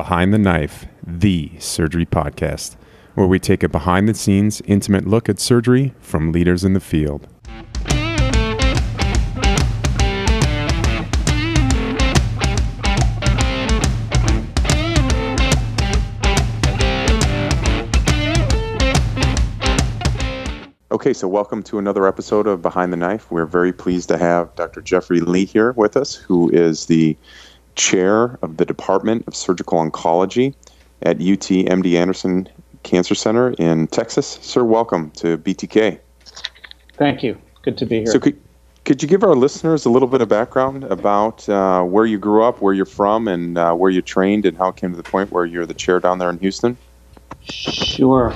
Behind the Knife, the surgery podcast, where we take a behind the scenes, intimate look at surgery from leaders in the field. Okay, so welcome to another episode of Behind the Knife. We're very pleased to have Dr. Jeffrey Lee here with us, who is the chair of the Department of Surgical Oncology at UT MD Anderson Cancer Center in Texas. Sir, welcome to BTK. Thank you. Good to be here. So, could, could you give our listeners a little bit of background about uh, where you grew up, where you're from, and uh, where you trained, and how it came to the point where you're the chair down there in Houston? Sure.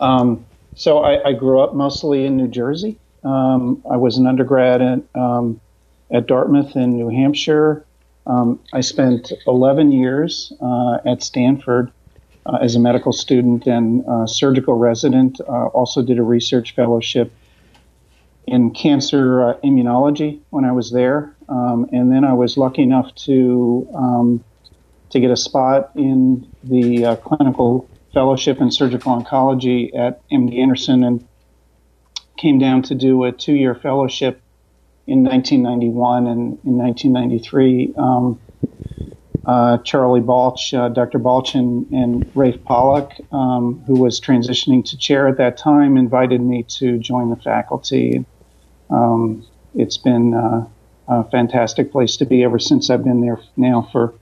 Um, so, I, I, grew up mostly in New Jersey. Um, I was an undergrad at, um, at Dartmouth in New Hampshire. Um, I spent 11 years uh, at Stanford uh, as a medical student and uh, surgical resident. Uh, also did a research fellowship in cancer uh, immunology when I was there, um, and then I was lucky enough to um, to get a spot in the uh, clinical fellowship in surgical oncology at MD Anderson, and came down to do a two-year fellowship in 1991 and in 1993. Um, uh, Charlie Balch, uh, Dr. Balch, and, and Rafe Pollock, um, who was transitioning to chair at that time, invited me to join the faculty. Um, it's been uh, a fantastic place to be ever since I've been there now for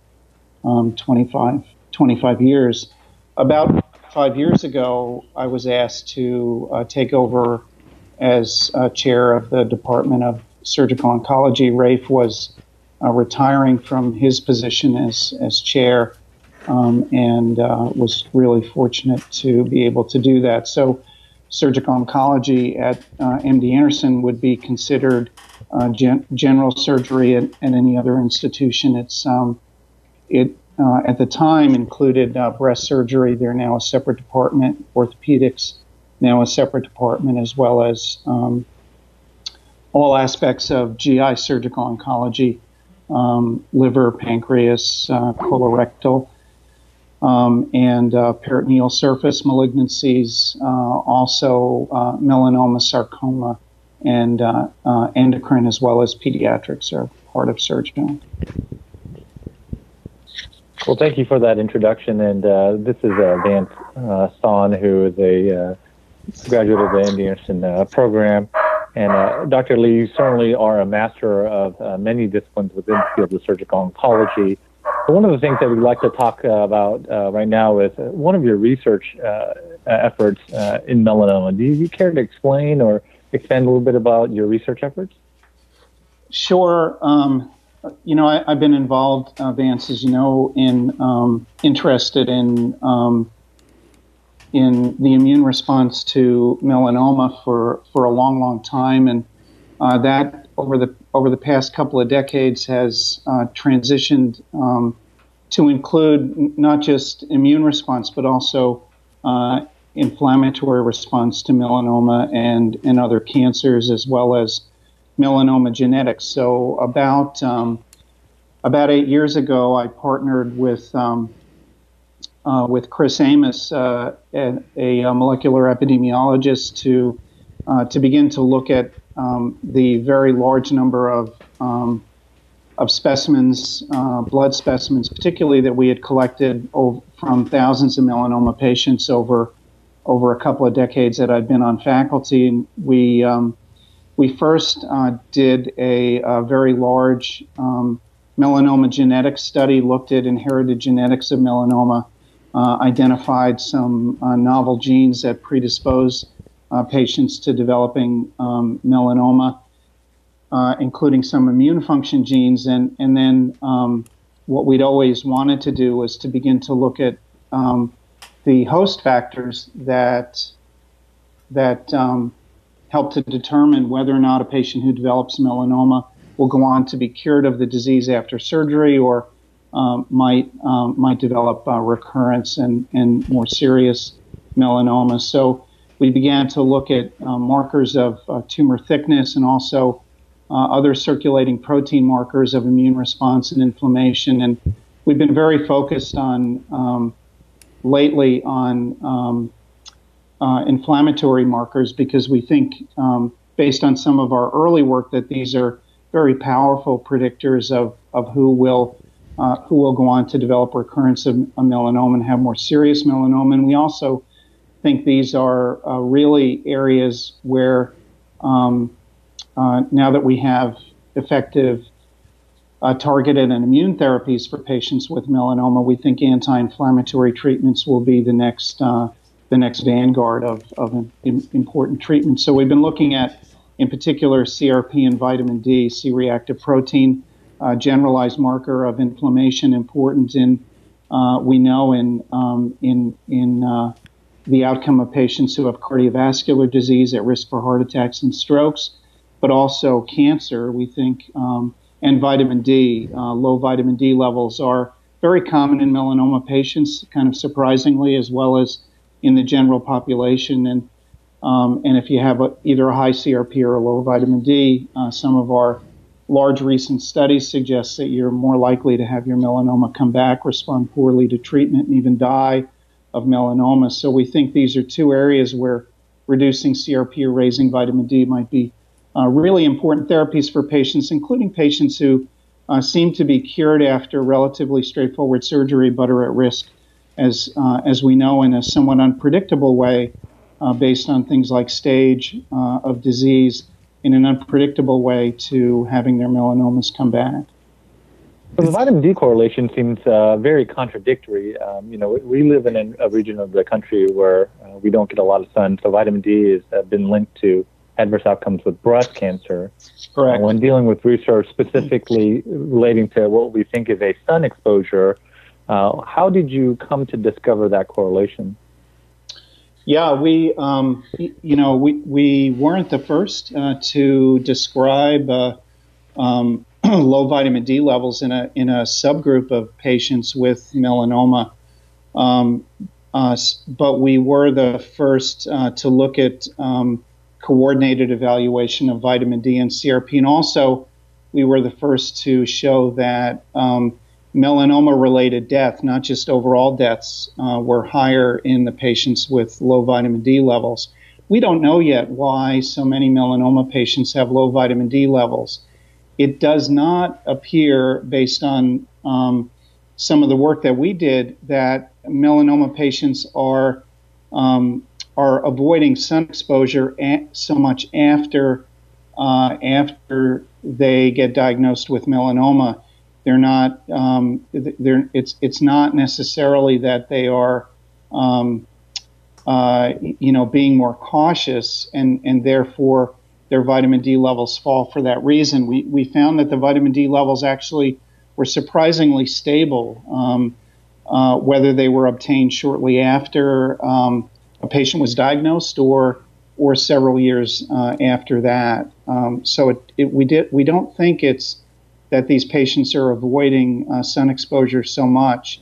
um, 25, 25 years. About five years ago, I was asked to uh, take over as chair of the Department of Surgical Oncology. Rafe was uh, retiring from his position as, as chair um, and uh, was really fortunate to be able to do that. So, surgical oncology at uh, MD Anderson would be considered uh, gen- general surgery at, at, any other institution. It's um, it uh, at the time included breast surgery. They're now a separate department. Orthopedics now a separate department, as well as um, all aspects of GI surgical oncology um, liver, pancreas, uh, colorectal, um, and uh, peritoneal surface malignancies, uh, also uh, melanoma, sarcoma, and uh, uh, endocrine, as well as pediatrics, are part of surgery. Well, thank you for that introduction. And this is Vance Sohn, who is a graduate of the MD Anderson program. And uh, Dr. Lee, you certainly are a master of uh, many disciplines within the field of surgical oncology. But one of the things that we'd like to talk uh, about uh, right now is uh, one of your research uh, efforts in melanoma. Do you care to explain or expand a little bit about your research efforts? Sure. Um, you know, I, have been involved, Vance, as you know, in um, interested in um, in the immune response to melanoma for, for a long, long time, and uh, that over the over the past couple of decades has uh, transitioned um, to include not just immune response but also uh, inflammatory response to melanoma and and other cancers as well as melanoma genetics. So about um, about eight years ago, I partnered with um, uh, with Chris Amos, uh, a, a, molecular epidemiologist, to uh, to begin to look at um, the very large number of um, of specimens, uh, blood specimens, particularly that we had collected over, from thousands of melanoma patients over over a couple of decades that I'd been on faculty. And we um, we first uh, did a, a, very large um, melanoma genetics study, looked at inherited genetics of melanoma uh, identified some uh, novel genes that predispose uh, patients to developing um, melanoma, uh, including some immune function genes. And, and then um, what we'd always wanted to do was to begin to look at um, the host factors that, that um, help to determine whether or not a patient who develops melanoma will go on to be cured of the disease after surgery or um, might um, might develop uh, recurrence and, and more serious melanoma. So we began to look at uh, markers of uh, tumor thickness and also uh, other circulating protein markers of immune response and inflammation. And we've been very focused on um, lately on um, uh, inflammatory markers because we think, um, based on some of our early work, that these are very powerful predictors of, of who will uh, who will go on to develop recurrence of melanoma and have more serious melanoma. And we also think these are uh, really areas where um, uh, now that we have effective uh, targeted and immune therapies for patients with melanoma, we think anti-inflammatory treatments will be the next uh, the next vanguard of, of important treatments. So we've been looking at, in particular, CRP and vitamin D, C-reactive protein, uh, generalized marker of inflammation, important in uh, we know in um, in in uh, the outcome of patients who have cardiovascular disease at risk for heart attacks and strokes, but also cancer. We think um, and vitamin D. Uh, low vitamin D levels are very common in melanoma patients, kind of surprisingly, as well as in the general population. And um, and if you have a, either a high CRP or a low vitamin D, uh, some of our large recent studies suggest that you're more likely to have your melanoma come back, respond poorly to treatment, and even die of melanoma. So we think these are two areas where reducing CRP or raising vitamin D might be uh, really important therapies for patients, including patients who uh, seem to be cured after relatively straightforward surgery but are at risk, as, uh, as we know, in a somewhat unpredictable way uh, based on things like stage uh, of disease in an unpredictable way to having their melanomas come back. Well, the vitamin D correlation seems uh, very contradictory. Um, you know, we live in a region of the country where uh, we don't get a lot of sun, so vitamin D has uh, been linked to adverse outcomes with breast cancer. Correct. When dealing with research specifically relating to what we think is a sun exposure, uh, how did you come to discover that correlation? Yeah, we, um, you know, we, we weren't the first uh, to describe uh, um, low vitamin D levels in a in a subgroup of patients with melanoma. Um, uh, but we were the first uh, to look at um, coordinated evaluation of vitamin D and CRP, and also we were the first to show that um, melanoma-related death, not just overall deaths, uh, were higher in the patients with low vitamin D levels. We don't know yet why so many melanoma patients have low vitamin D levels. It does not appear, based on um, some of the work that we did, that melanoma patients are um, are avoiding sun exposure so much after uh, after they get diagnosed with melanoma. They're not. Um, they're, it's it's not necessarily that they are, um, uh, you know, being more cautious and and therefore their vitamin D levels fall for that reason. We we found that the vitamin D levels actually were surprisingly stable, um, uh, whether they were obtained shortly after um, a patient was diagnosed or or several years uh, after that. Um, so it, it, we did we don't think it's that these patients are avoiding uh, sun exposure so much.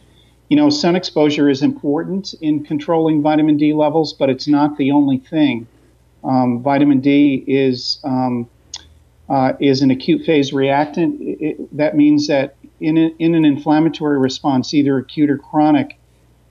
You know, sun exposure is important in controlling vitamin D levels, but it's not the only thing. Um, vitamin D is um, uh, is an acute phase reactant. It, it, that means that in, a, in an inflammatory response, either acute or chronic,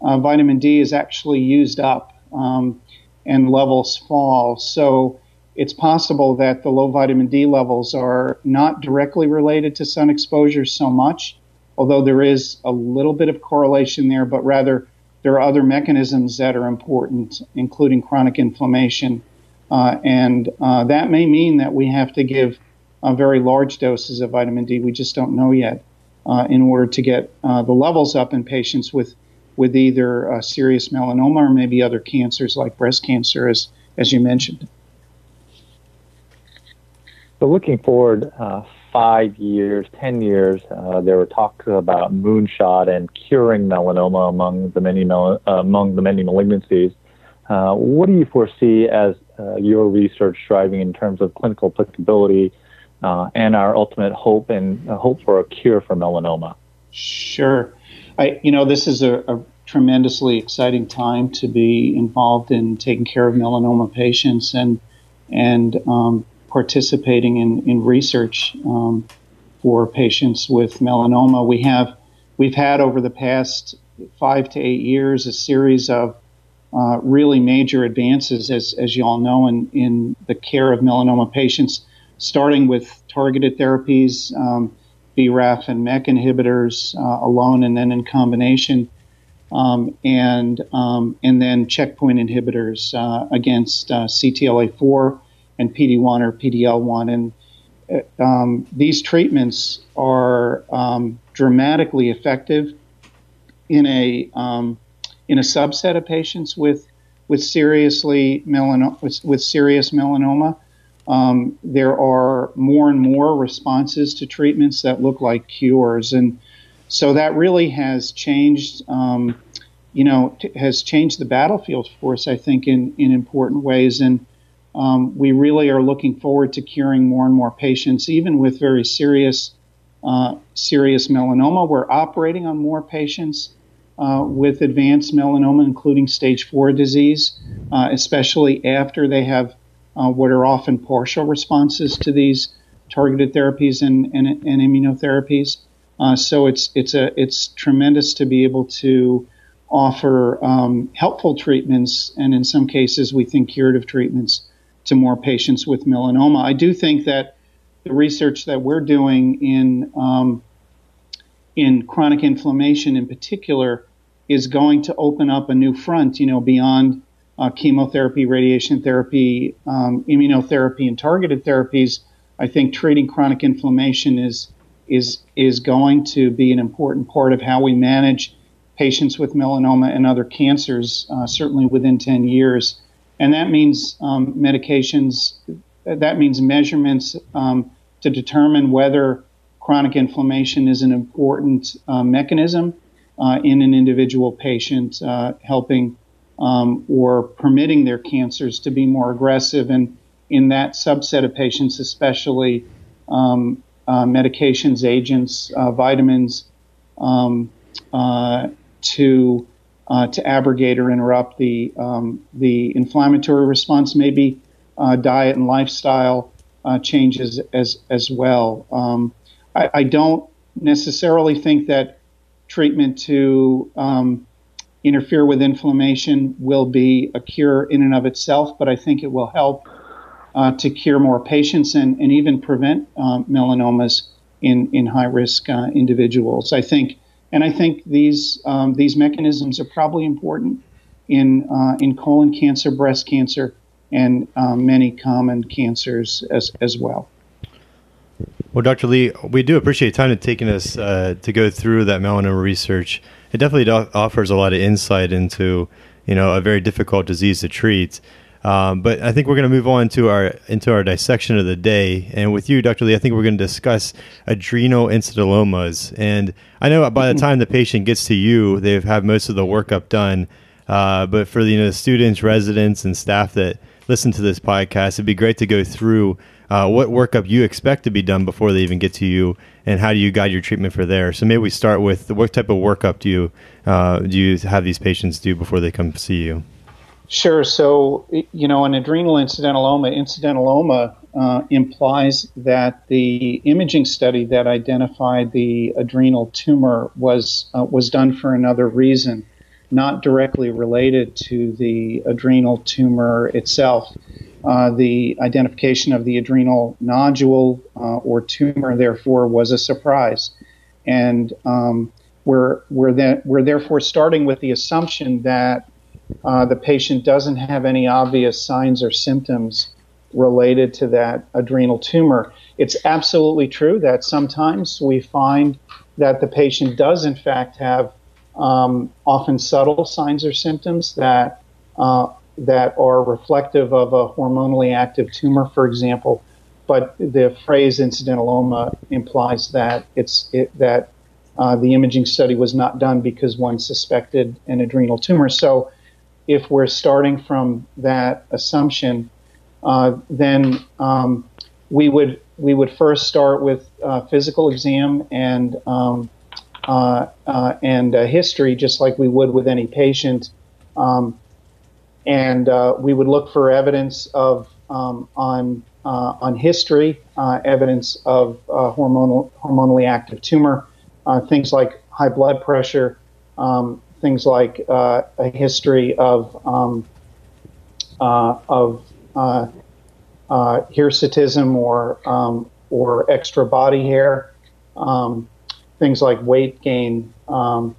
uh, vitamin D is actually used up um, and levels fall. So it's possible that the low vitamin D levels are not directly related to sun exposure so much, although there is a little bit of correlation there, but rather there are other mechanisms that are important, including chronic inflammation. Uh, and uh, that may mean that we have to give uh, very large doses of vitamin D. We just don't know yet uh, in order to get uh, the levels up in patients with with either uh, serious melanoma or maybe other cancers like breast cancer, as, as you mentioned. So, looking forward uh, five years, 10 years, uh, there were talks about moonshot and curing melanoma among the many, mel- uh, among the many malignancies. Uh, what do you foresee as uh, your research driving in terms of clinical applicability and our ultimate hope and hope for a cure for melanoma? Sure. I, you know, this is a, a, tremendously exciting time to be involved in taking care of melanoma patients and and um, participating in, in research um, for patients with melanoma. We have we've had over the past five to eight years a series of uh, really major advances, as, as you all know, in, in the care of melanoma patients, starting with targeted therapies, um, BRAF and MEK inhibitors uh, alone and then in combination, um, and, um, and then checkpoint inhibitors uh, against uh, CTLA4 and PD1 or PDL1. And uh, um, these treatments are um, dramatically effective in a um, in a subset of patients with with seriously melanoma with, with serious melanoma. Um, there are more and more responses to treatments that look like cures, and so that really has changed. Um, you know, t- has changed the battlefield for us. I think in in important ways, and um, we really are looking forward to curing more and more patients, even with very serious uh, serious melanoma. We're operating on more patients uh, with advanced melanoma, including stage four disease, uh, especially after they have uh, what are often partial responses to these targeted therapies and, and, and immunotherapies. Uh, so it's it's a it's tremendous to be able to offer um, helpful treatments and in some cases we think curative treatments to more patients with melanoma. I do think that the research that we're doing in um, in chronic inflammation in particular is going to open up a new front, you know, beyond uh, chemotherapy, radiation therapy, um, immunotherapy, and targeted therapies. I think treating chronic inflammation is is is going to be an important part of how we manage patients with melanoma and other cancers, uh, certainly within 10 years. And that means um, medications, that means measurements um, to determine whether chronic inflammation is an important uh, mechanism uh, in an individual patient, uh, helping um, or permitting their cancers to be more aggressive. And in that subset of patients, especially um, uh, medications, agents, uh, vitamins, um, uh, to uh, to abrogate or interrupt the um, the inflammatory response, maybe diet and lifestyle changes as as well. Um, I, I don't necessarily think that treatment to um, interfere with inflammation will be a cure in and of itself, but I think it will help uh, to cure more patients and, and even prevent um, melanomas in, in high risk uh, individuals. I think, and I think these um, these mechanisms are probably important in uh, in colon cancer, breast cancer, and um, many common cancers as as well. Well, Dr. Lee, we do appreciate time to taking us uh, to go through that melanoma research. It definitely do- offers a lot of insight into, you know, a very difficult disease to treat. Um, but I think we're going to move on to our into our dissection of the day. And with you, Dr. Lee, I think we're going to discuss adrenal incidentalomas. And I know by the mm-hmm. time the patient gets to you, they've had most of the workup done. Uh, but for the, you know, the students, residents, and staff that listen to this podcast, it'd be great to go through uh, what workup you expect to be done before they even get to you, and how do you guide your treatment for there? So maybe we start with what type of workup do you uh, do you have these patients do before they come see you? Sure. So you know, an adrenal incidentaloma, incidentaloma uh, implies that the imaging study that identified the adrenal tumor was uh, was done for another reason, not directly related to the adrenal tumor itself. Uh, the identification of the adrenal nodule uh, or tumor, therefore, was a surprise. And um, we're, we're, then, we're therefore starting with the assumption that uh, the patient doesn't have any obvious signs or symptoms related to that adrenal tumor. It's absolutely true that sometimes we find that the patient does, in fact, have um, often subtle signs or symptoms that uh, that are reflective of a hormonally active tumor, for example. But the phrase incidentaloma implies that it's it, that uh, the imaging study was not done because one suspected an adrenal tumor. So, if we're starting from that assumption, uh, then um, we would we would first start with uh, physical exam and um, uh, uh, and history, just like we would with any patient. Um, and uh, we would look for evidence of um, on on history, evidence of hormonal hormonally active tumor, things like high blood pressure, um, things like uh, a history of um, uh, of uh, uh, hirsutism or um, or extra body hair, um, things like weight gain. Um,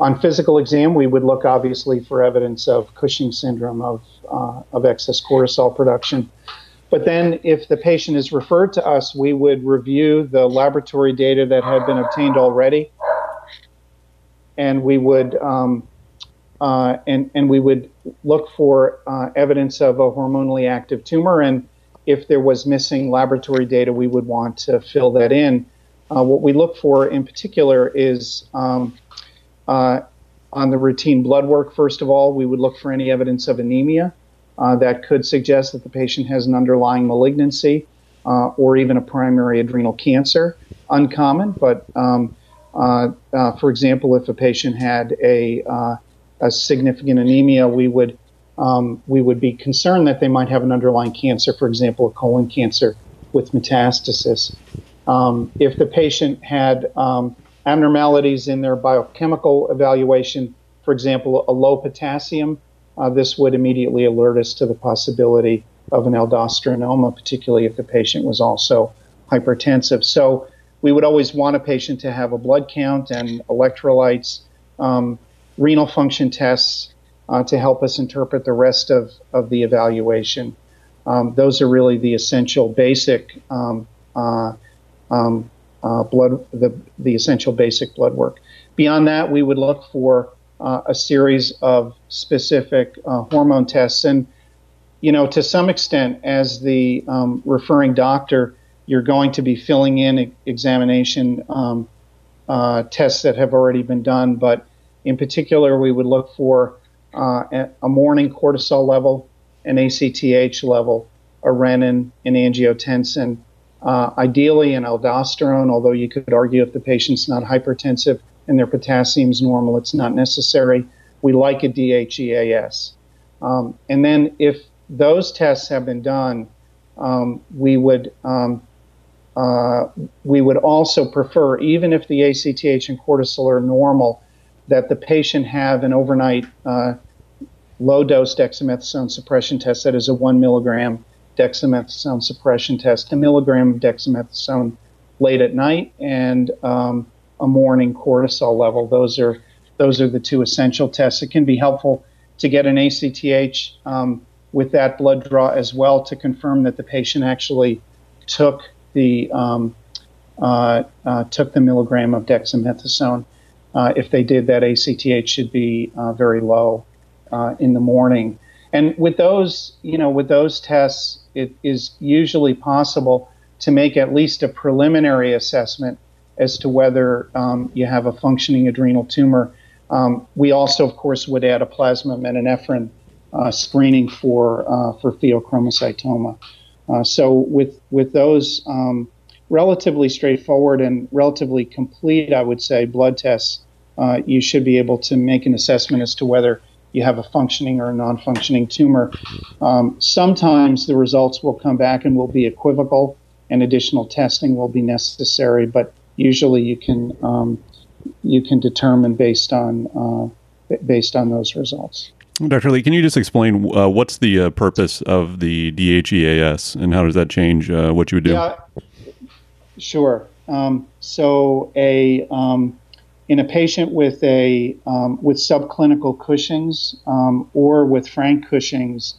on physical exam, we would look obviously for evidence of Cushing syndrome, of, uh, of excess cortisol production. But then, if the patient is referred to us, we would review the laboratory data that had been obtained already, and we would um, uh, and and we would look for uh, evidence of a hormonally active tumor. And if there was missing laboratory data, we would want to fill that in. Uh, what we look for in particular is um, uh, on the routine blood work. First of all, we would look for any evidence of anemia. Uh, that could suggest that the patient has an underlying malignancy uh, or even a primary adrenal cancer. Uncommon, but um, for example, if a patient had a, uh, a significant anemia, we would um, we would be concerned that they might have an underlying cancer, for example, a colon cancer with metastasis. Um, if the patient had um, abnormalities in their biochemical evaluation, for example, a low potassium, uh, this would immediately alert us to the possibility of an aldosteronoma, particularly if the patient was also hypertensive. So we would always want a patient to have a blood count and electrolytes, um, renal function tests uh, to help us interpret the rest of, of the evaluation. Um, those are really the essential basic um, uh, um uh, blood, the, the essential basic blood work. Beyond that, we would look for uh, a series of specific uh, hormone tests. And, you know, to some extent, as the um, referring doctor, you're going to be filling in examination um, uh, tests that have already been done. But in particular, we would look for uh, a morning cortisol level, an ACTH level, a renin, an angiotensin, uh, ideally an aldosterone, although you could argue if the patient's not hypertensive, and their potassium is normal, it's not necessary. We like a DHEAS. Um, and then if those tests have been done, um, we would um, uh, we would also prefer, even if the ACTH and cortisol are normal, that the patient have an overnight uh, low dose dexamethasone suppression test that is a one milligram dexamethasone suppression test, a milligram of dexamethasone late at night, and um, a morning cortisol level. Those are those are the two essential tests. It can be helpful to get an ACTH um, with that blood draw as well to confirm that the patient actually took the um, uh, uh, took the milligram of dexamethasone. Uh, if they did, that ACTH should be uh, very low uh, in the morning. And with those, you know, with those tests, it is usually possible to make at least a preliminary assessment as to whether um, you have a functioning adrenal tumor. Um, we also, of course, would add a plasma metanephrine uh, screening for uh, for pheochromocytoma. Uh, so with with those um, relatively straightforward and relatively complete, I would say, blood tests, uh, you should be able to make an assessment as to whether you have a functioning or a non-functioning tumor. Um, sometimes the results will come back and will be equivocal, and additional testing will be necessary. But usually you can um, you can determine based on uh, based on those results. Dr. Lee, can you just explain uh, what's the uh, purpose of the DHEAS and how does that change uh, what you would do? Yeah, sure. Um, so a um, in a patient with a um, with subclinical Cushing's um, or with frank Cushing's,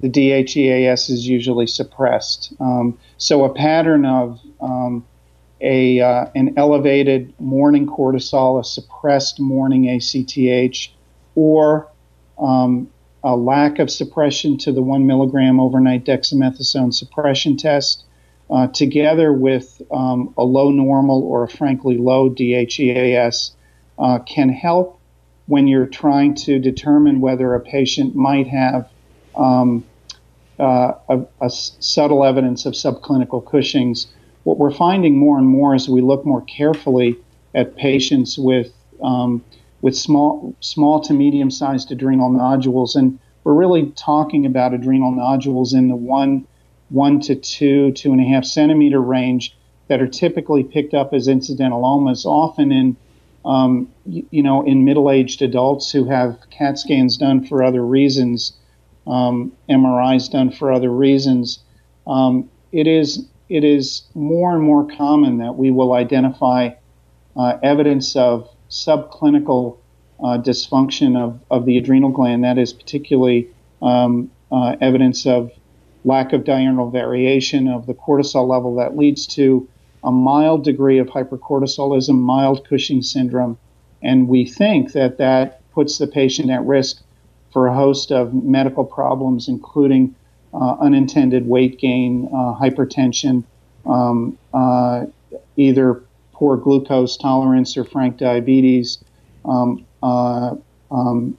the DHEAS is usually suppressed. Um, so a pattern of a uh, an elevated morning cortisol, a suppressed morning ACTH, or um, a lack of suppression to the one milligram overnight dexamethasone suppression test, uh, together with um, a low normal or a frankly low DHEAS, uh, can help when you're trying to determine whether a patient might have um, uh, a, a subtle evidence of subclinical Cushing's. What we're finding more and more as we look more carefully at patients with um, with small small to medium sized adrenal nodules, and we're really talking about adrenal nodules in the one one to two two and a half centimeter range that are typically picked up as incidentalomas, often in um, you, know, in middle-aged adults who have CAT scans done for other reasons, um, MRIs done for other reasons, um, it is it is more and more common that we will identify uh, evidence of subclinical uh, dysfunction of, of the adrenal gland. That is particularly um, uh, evidence of lack of diurnal variation of the cortisol level that leads to a mild degree of hypercortisolism, mild Cushing syndrome, and we think that that puts the patient at risk for a host of medical problems, including uh, unintended weight gain, uh, hypertension, um, uh, either poor glucose tolerance or frank diabetes, um, uh, um,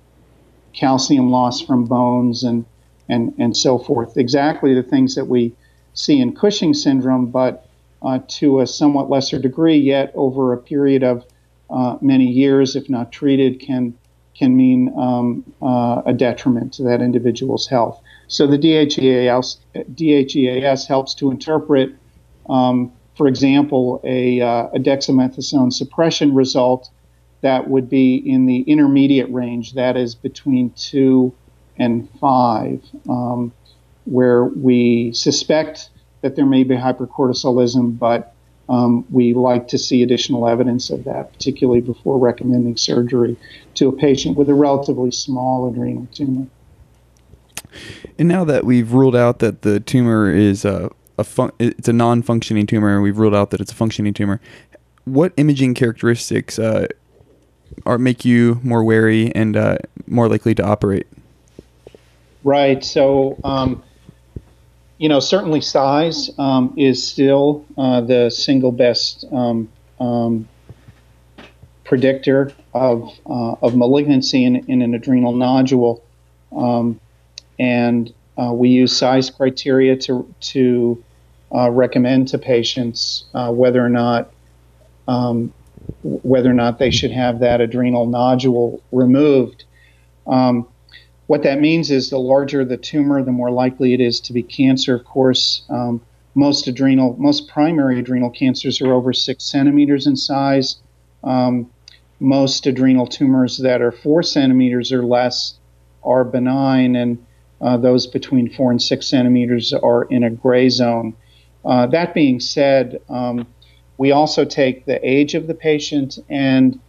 calcium loss from bones, and, and, and so forth. Exactly the things that we see in Cushing syndrome, but uh, to a somewhat lesser degree, yet over a period of uh, many years, if not treated, can can mean um, uh, a detriment to that individual's health. So the DHEAS, DHEAS helps to interpret, um, for example, a, uh, a, dexamethasone suppression result that would be in the intermediate range, that is between two and five, um, where we suspect that there may be hypercortisolism, but um, we like to see additional evidence of that, particularly before recommending surgery to a patient with a relatively small adrenal tumor. And now that we've ruled out that the tumor is a, a fun- it's a non-functioning tumor, and we've ruled out that it's a functioning tumor, what imaging characteristics uh, are make you more wary and uh, more likely to operate? Right. So um, you know, certainly size um, is still uh, the single best um, um, predictor of, uh, of malignancy in, in, an adrenal nodule. Um, and uh, we use size criteria to, to uh, recommend to patients uh, whether or not um, whether or not they should have that adrenal nodule removed. Um, what that means is the larger the tumor, the more likely it is to be cancer. Of course, um, most adrenal, most primary adrenal cancers are over six centimeters in size. Um, most adrenal tumors that are four centimeters or less are benign, and uh, those between four and six centimeters are in a gray zone. Uh, that being said, um, we also take the age of the patient and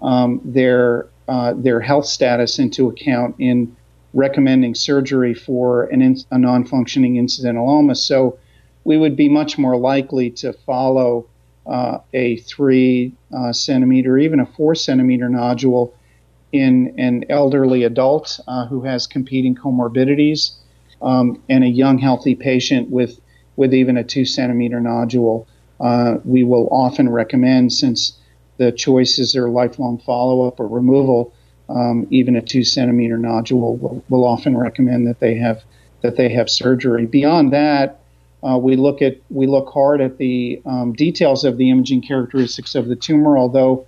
um, their uh, their health status into account in recommending surgery for an in, a non functioning incidentaloma. So we would be much more likely to follow uh, a three uh, centimeter, even a four centimeter nodule in an elderly adult uh, who has competing comorbidities um, and a young healthy patient with, with even a two centimeter nodule. Uh, we will often recommend, since the choices are lifelong follow up or removal, um, even a two centimeter nodule, will, will often recommend that they have that they have surgery. Beyond that, uh, we look at we look hard at the um, details of the imaging characteristics of the tumor. Although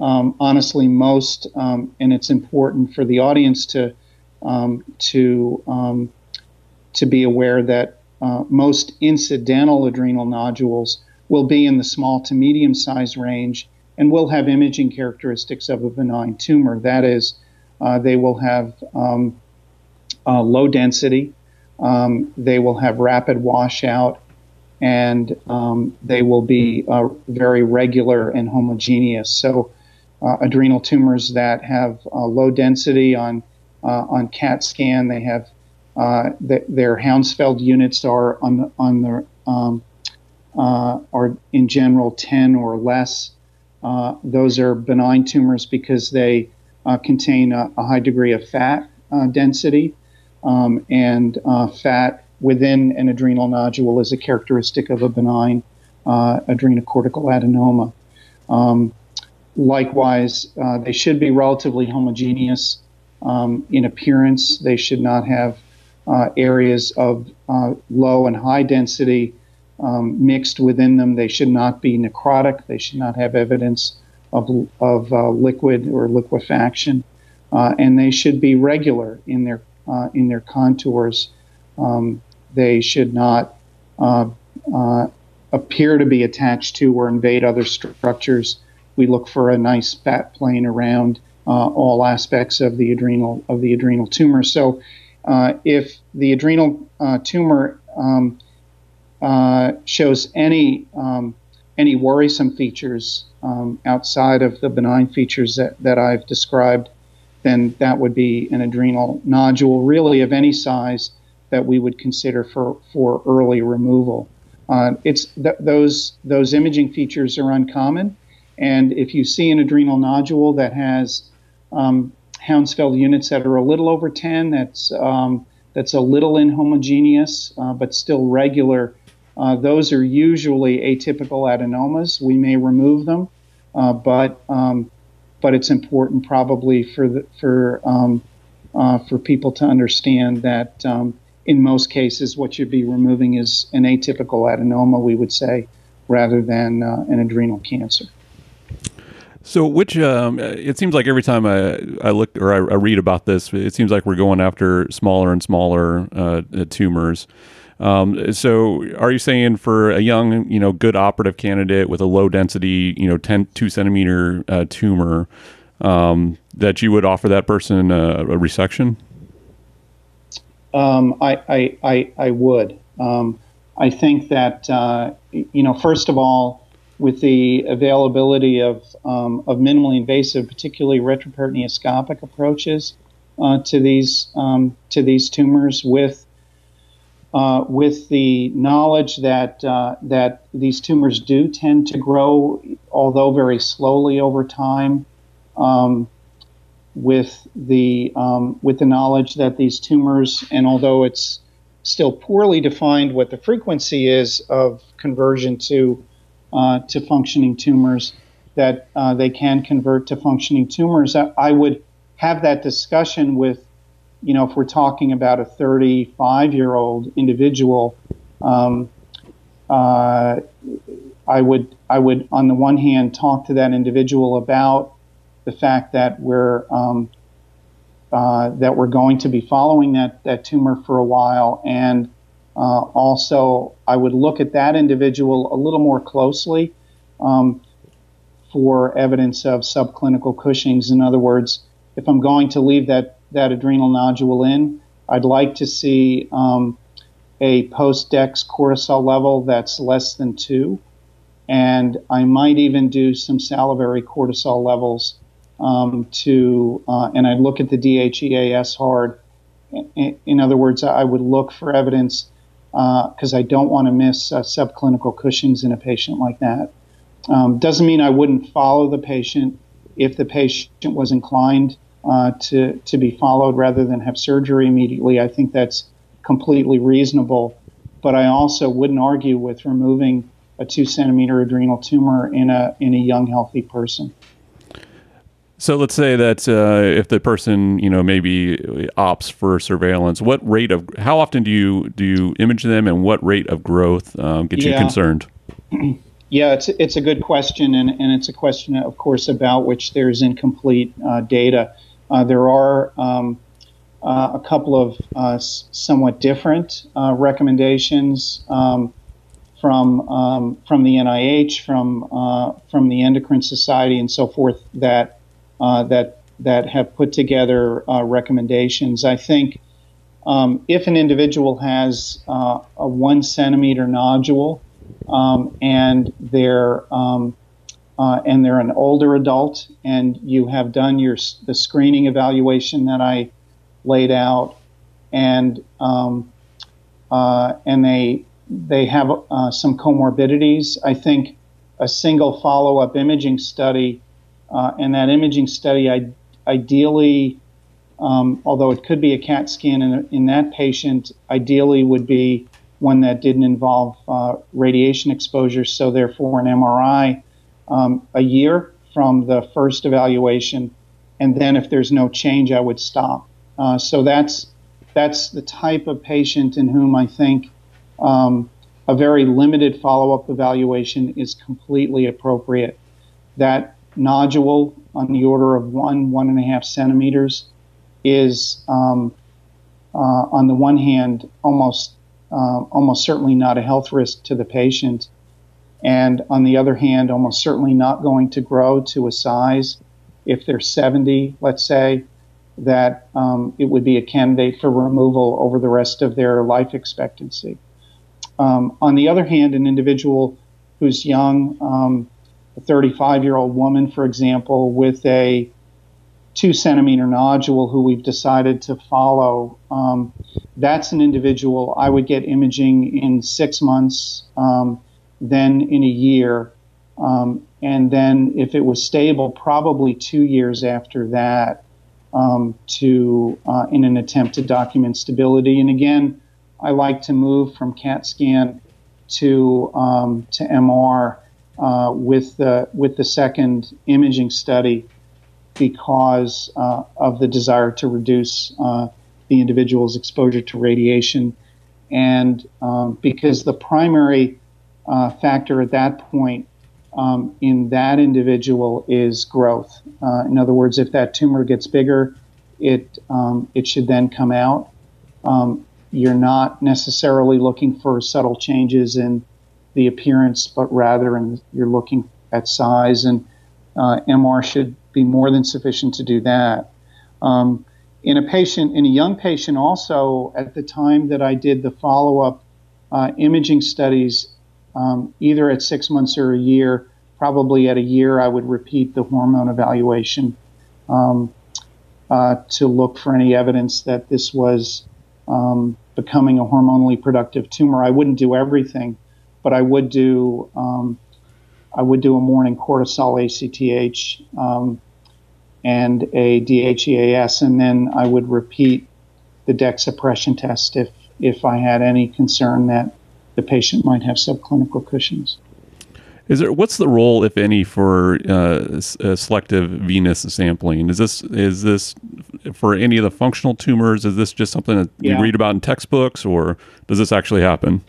um, honestly, most um, and it's important for the audience to um, to um, to be aware that uh, most incidental adrenal nodules will be in the small to medium size range and will have imaging characteristics of a benign tumor. That is, uh, they will have um, uh, low density, um, they will have rapid washout, and um, they will be uh, very regular and homogeneous. So, uh, adrenal tumors that have uh, low density on uh, on CAT scan, they have th- their Hounsfield units are on the, on the um, are in general 10 or less. Uh, those are benign tumors because they uh, contain a, a, high degree of fat uh, density, um, and uh, fat within an adrenal nodule is a characteristic of a benign uh, adrenocortical adenoma. Um, likewise, they should be relatively homogeneous um, in appearance. They should not have areas of low and high density um, mixed within them. They should not be necrotic. They should not have evidence of, of uh, liquid or liquefaction, uh, and they should be regular in their uh, in their contours. Um, they should not uh, uh, appear to be attached to or invade other structures we look for a nice fat plane around uh, all aspects of the adrenal of the adrenal tumor. So, uh, if the adrenal uh, tumor um, uh, shows any um, any worrisome features um, outside of the benign features that, that I've described, then that would be an adrenal nodule, really of any size that we would consider for, for early removal. Uh, it's th- those those imaging features are uncommon, and if you see an adrenal nodule that has um, Hounsfield units that are a little over 10, that's um, that's a little inhomogeneous uh, but still regular. Uh, those are usually atypical adenomas. We may remove them, uh, but um, but it's important probably for the, for um, uh, for people to understand that um, in most cases what you'd be removing is an atypical adenoma, we would say, rather than uh, an adrenal cancer. So, which um, it seems like every time I, I look or I, I, read about this, it seems like we're going after smaller and smaller uh, tumors. Um, so, are you saying for a young, you know, good operative candidate with a low density, you know, 10, two centimeter uh, tumor, um, that you would offer that person a, a resection? Um, I, I, I, I, would. Um, I think that, uh, you know, first of all, with the availability of, um, of minimally invasive, particularly retroperitoneoscopic approaches uh, to these um, to these tumors, with uh, with the knowledge that uh, that these tumors do tend to grow, although very slowly over time, um, with the um, with the knowledge that these tumors, and although it's still poorly defined what the frequency is of conversion to uh, to functioning tumors, that uh, they can convert to functioning tumors. I, I, would have that discussion with, you know, if we're talking about a 35 year old individual, um, uh, I would I would on the one hand talk to that individual about the fact that we're um, uh, that we're going to be following that that tumor for a while and uh, also, I would look at that individual a little more closely um, for evidence of subclinical Cushing's. In other words, if I'm going to leave that, that adrenal nodule in, I'd like to see um, a post dex cortisol level that's less than two. And I might even do some salivary cortisol levels um, to, uh, and I'd look at the DHEAS hard. In, in other words, I would look for evidence because uh, I don't want to miss uh, subclinical Cushing's in a patient like that. Um, doesn't mean I wouldn't follow the patient if the patient was inclined uh, to to be followed rather than have surgery immediately. I think that's completely reasonable. But I also wouldn't argue with removing a two centimeter adrenal tumor in a in a young healthy person. So let's say that uh, if the person, you know, maybe opts for surveillance, what rate of how often do you do you image them, and what rate of growth um, gets yeah. you concerned? Yeah, it's it's a good question, and, and it's a question, of course, about which there's incomplete uh, data. Uh, there are um, uh, a couple of uh, somewhat different uh, recommendations um, from um, from the NIH, from from the Endocrine Society, and so forth that uh, that that have put together uh, recommendations. I think um, if an individual has uh, a one centimeter nodule um, and they're um, uh, and they're an older adult, and you have done your the screening evaluation that I laid out, and um, uh, and they they have uh, some comorbidities. I think a single follow up imaging study uh, and that imaging study, I, ideally, um, although it could be a CAT scan in, in, that patient, ideally would be one that didn't involve uh, radiation exposure, so therefore an MRI um, a year from the first evaluation, and then if there's no change, I would stop. Uh, so that's that's the type of patient in whom I think um, a very limited follow-up evaluation is completely appropriate. That nodule on the order of one, one and a half centimeters is, um, uh, on the one hand, almost uh, almost certainly not a health risk to the patient, and on the other hand, almost certainly not going to grow to a size if they're 70, let's say, that um, it would be a candidate for removal over the rest of their life expectancy. Um, on the other hand, an individual who's young, um, a 35 year old woman, for example, with a two centimeter nodule who we've decided to follow, um, that's an individual I would get imaging in six months, um, then in a year, um, and then if it was stable, probably two years after that, um, to uh, in an attempt to document stability. And again, I like to move from CAT scan to um, to MR uh, with the with the second imaging study because uh, of the desire to reduce uh, the individual's exposure to radiation, and um, because the primary uh, factor at that point um, in that individual is growth. Uh, in other words, if that tumor gets bigger, it um, it should then come out. Um, you're not necessarily looking for subtle changes in the appearance, but rather in, you're looking at size, and uh, MR should be more than sufficient to do that. Um, in a patient, in a young patient, also at the time that I did the follow-up uh, imaging studies, um, either at six months or a year, probably at a year, I would repeat the hormone evaluation um, uh, to look for any evidence that this was um, becoming a hormonally productive tumor. I wouldn't do everything, but I would do um, I would do a morning cortisol ACTH um, and a DHEAS, and then I would repeat the DEX suppression test if if I had any concern that the patient might have subclinical Cushing's. Is there what's the role, if any, for uh, uh, selective venous sampling? Is this is this for any of the functional tumors? Is this just something that yeah. you read about in textbooks, or does this actually happen?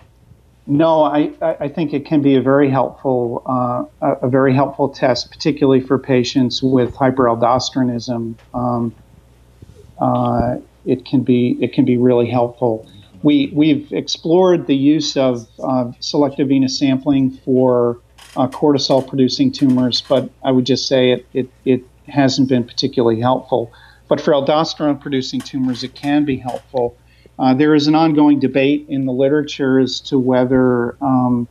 No, I, I think it can be a very helpful uh, a very helpful test, particularly for patients with hyperaldosteronism. Um, uh, it can be it can be really helpful. We we've explored the use of uh, selective venous sampling for uh, cortisol producing tumors, but I would just say it, it, it hasn't been particularly helpful. But for aldosterone producing tumors, it can be helpful. Uh, there is an ongoing debate in the literature as to whether um,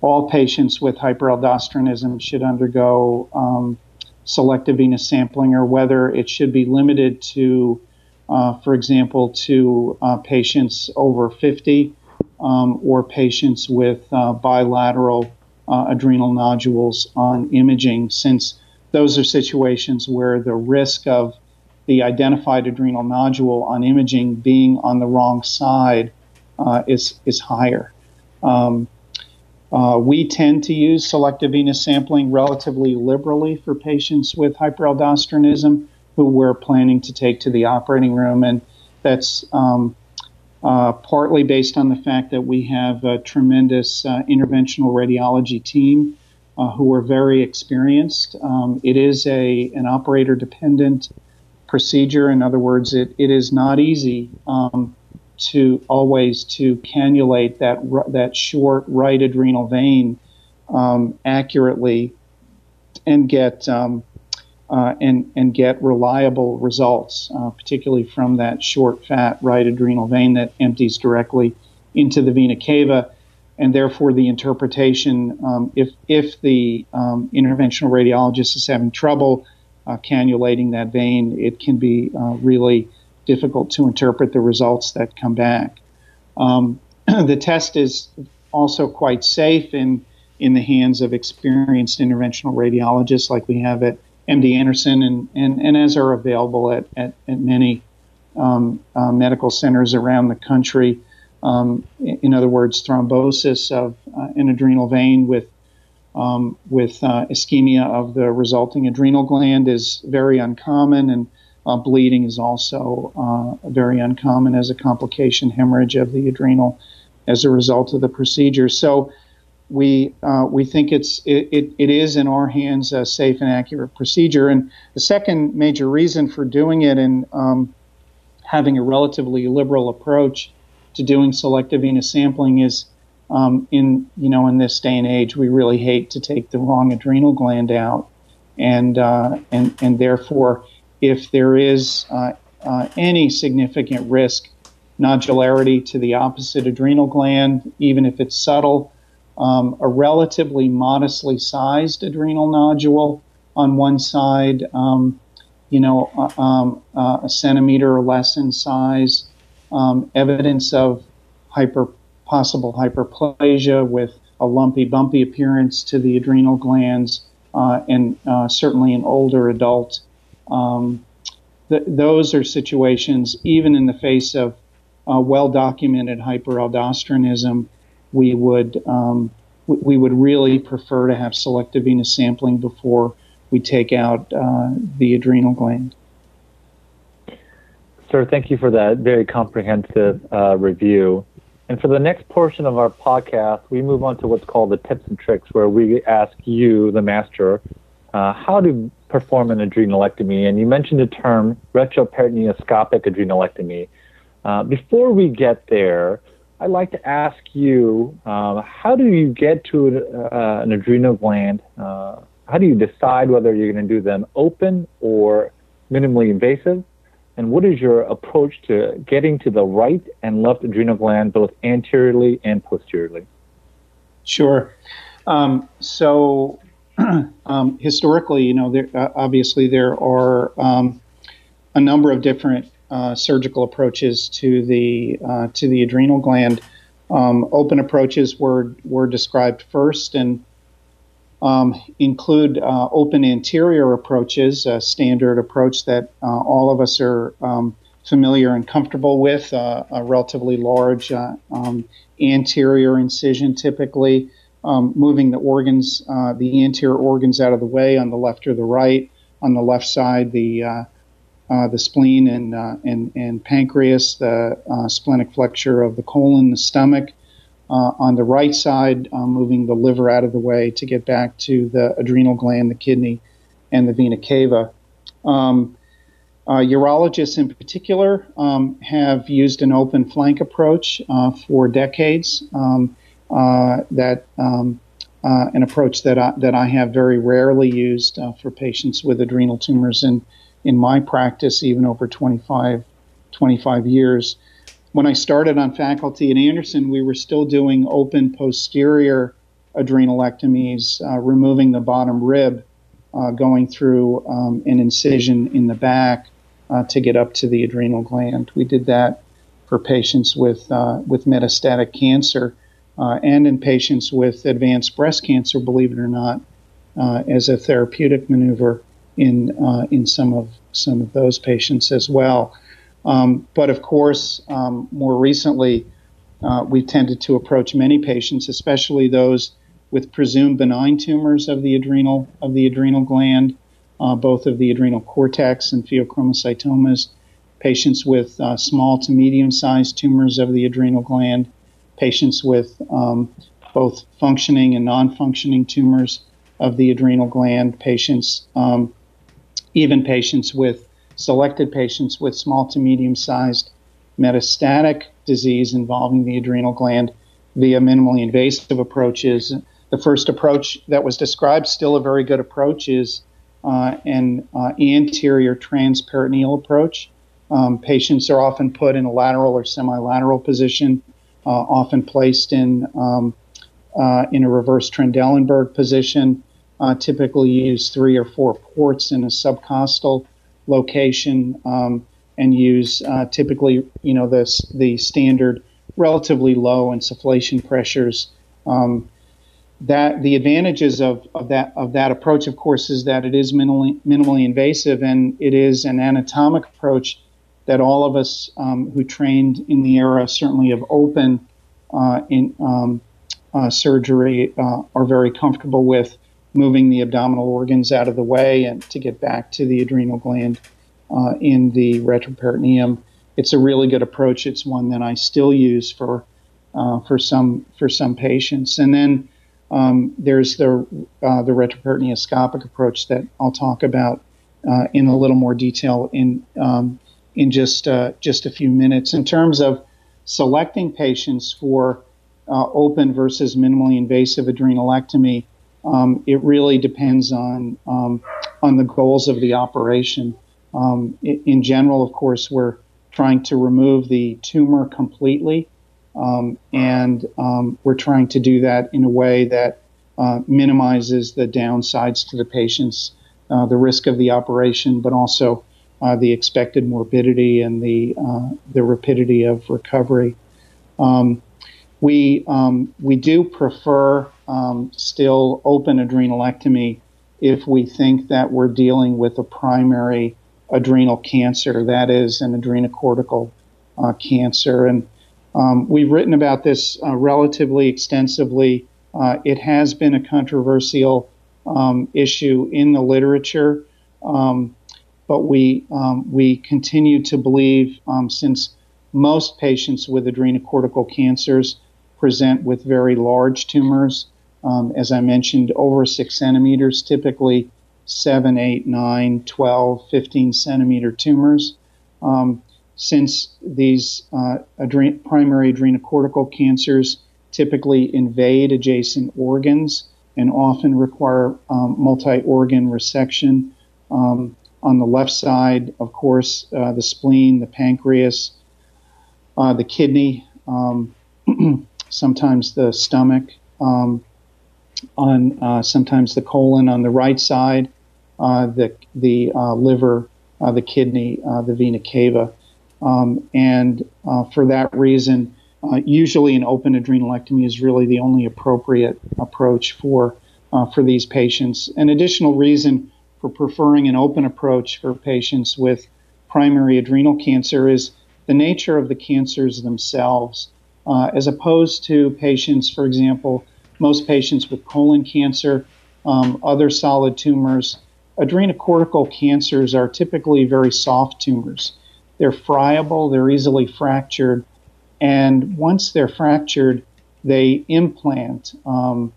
all patients with hyperaldosteronism should undergo um, selective venous sampling or whether it should be limited to, uh, for example, to uh, patients over 50 um, or patients with uh, bilateral uh, adrenal nodules on imaging, since those are situations where the risk of the identified adrenal nodule on imaging being on the wrong side uh, is is higher. Um, uh, we tend to use selective venous sampling relatively liberally for patients with hyperaldosteronism who we're planning to take to the operating room, and that's um, uh, partly based on the fact that we have a tremendous uh, interventional radiology team uh, who are very experienced. Um, it is a an operator dependent procedure. In other words, it, it is not easy um, to always to cannulate that that short right adrenal vein um, accurately and get um, uh, and and get reliable results, uh, particularly from that short, fat right adrenal vein that empties directly into the vena cava, and therefore the interpretation, um, if if the um, interventional radiologist is having trouble cannulating that vein, it can be uh, really difficult to interpret the results that come back. Um, the test is also quite safe in in the hands of experienced interventional radiologists, like we have at MD Anderson and, and, and as are available at, at, at many um, uh, medical centers around the country. Um, in other words, thrombosis of uh, an adrenal vein with um, with uh, ischemia of the resulting adrenal gland is very uncommon, and uh, bleeding is also uh, very uncommon as a complication, hemorrhage of the adrenal as a result of the procedure. So we uh, we think it's it, it, it is in our hands a safe and accurate procedure. And the second major reason for doing it and um, having a relatively liberal approach to doing selective venous sampling is um, in you know in this day and age, we really hate to take the wrong adrenal gland out, and uh, and and therefore, if there is uh, uh, any significant risk, nodularity to the opposite adrenal gland, even if it's subtle, um, a relatively modestly sized adrenal nodule on one side, um, you know, uh, um, uh, a centimeter or less in size, um, evidence of hyper possible hyperplasia with a lumpy, bumpy appearance to the adrenal glands, uh, and uh, certainly an older adult. Um, th- those are situations, even in the face of uh, well documented hyperaldosteronism, we would um, we would really prefer to have selective venous sampling before we take out uh, the adrenal gland. Sir, thank you for that very comprehensive uh, review. And for the next portion of our podcast, we move on to what's called the tips and tricks, where we ask you, the master, uh, how to perform an adrenalectomy. And you mentioned the term retroperitoneoscopic adrenalectomy. Uh, before we get there, I'd like to ask you, um, how do you get to uh, an adrenal gland? Uh, how do you decide whether you're going to do them open or minimally invasive? And what is your approach to getting to the right and left adrenal gland, both anteriorly and posteriorly? Sure. Um, so, um, historically, you know, there, uh, obviously there are um, a number of different uh, surgical approaches to the uh, to the adrenal gland. Um, open approaches were were described first and um, include uh, open anterior approaches, a standard approach that uh, all of us are um, familiar and comfortable with, uh, a relatively large um, anterior incision typically. Um, moving the organs, the anterior organs out of the way on the left or the right. On the left side, the uh, the spleen and, uh, and, and pancreas, the uh, splenic flexure of the colon, the stomach. Uh, on the right side, uh, moving the liver out of the way to get back to the adrenal gland, the kidney, and the vena cava. Um, urologists in particular um, have used an open flank approach for decades. Um, that um, an approach that I, that I have very rarely used for patients with adrenal tumors and in my practice, even over 25, 25 years. When I started on faculty at Anderson, we were still doing open posterior adrenalectomies, uh, removing the bottom rib, uh, going through um, an incision in the back uh, to get up to the adrenal gland. We did that for patients with uh, with metastatic cancer uh, and in patients with advanced breast cancer, believe it or not, uh, as a therapeutic maneuver in in some of some of those patients as well. Um, but of course, um, more recently, uh, we've tended to approach many patients, especially those with presumed benign tumors of the adrenal of the adrenal gland, uh, both of the adrenal cortex and pheochromocytomas, patients with uh, small to medium-sized tumors of the adrenal gland, patients with um, both functioning and non-functioning tumors of the adrenal gland, patients um, even patients with selected patients with small to medium sized metastatic disease involving the adrenal gland via minimally invasive approaches. The first approach that was described, still a very good approach, is uh, an uh, anterior transperitoneal approach. Um, patients are often put in a lateral or semilateral position, uh, often placed in um, uh, in a reverse Trendelenburg position uh, typically use three or four ports in a subcostal location um, and use uh, typically, you know, the, the standard relatively low insufflation pressures. Um, that the advantages of, of that of that approach, of course, is that it is minimally, minimally invasive and it is an anatomic approach that all of us um, who trained in the era, certainly of open uh, in um, uh, surgery, uh, are very comfortable with moving the abdominal organs out of the way and to get back to the adrenal gland uh, in the retroperitoneum. It's a really good approach. It's one that I still use for uh, for some for some patients. And then um, there's the uh, the retroperitoneoscopic approach that I'll talk about uh, in a little more detail in um, in just uh, just a few minutes. In terms of selecting patients for uh, open versus minimally invasive adrenalectomy, um, it really depends on um, on the goals of the operation. Um, in, general, of course, we're trying to remove the tumor completely, um, and um, we're trying to do that in a way that uh, minimizes the downsides to the patients, uh, the risk of the operation, but also uh, the expected morbidity and the uh, the rapidity of recovery. Um, we we do prefer um, still open adrenalectomy if we think that we're dealing with a primary adrenal cancer, that is, an adrenocortical uh, cancer. And um, we've written about this uh, relatively extensively. Uh, it has been a controversial um, issue in the literature, um, but we um, we continue to believe um, since most patients with adrenocortical cancers present with very large tumors. Um, as I mentioned, over six centimeters, typically 7, 8, 9, 12, 15 centimeter tumors. Um, since these uh, adre- primary adrenocortical cancers typically invade adjacent organs and often require um, multi organ resection. Um, on the left side, of course, uh, the spleen, the pancreas, uh, the kidney, um, sometimes the stomach, um, on uh, sometimes the colon on the right side, uh, the the uh, liver, uh, the kidney, the vena cava, um, and for that reason, usually an open adrenalectomy is really the only appropriate approach for for these patients. An additional reason for preferring an open approach for patients with primary adrenal cancer is the nature of the cancers themselves uh, as opposed to patients, for example, most patients with colon cancer, um, other solid tumors. Adrenocortical cancers are typically very soft tumors. They're friable, they're easily fractured, and once they're fractured, they implant. Um,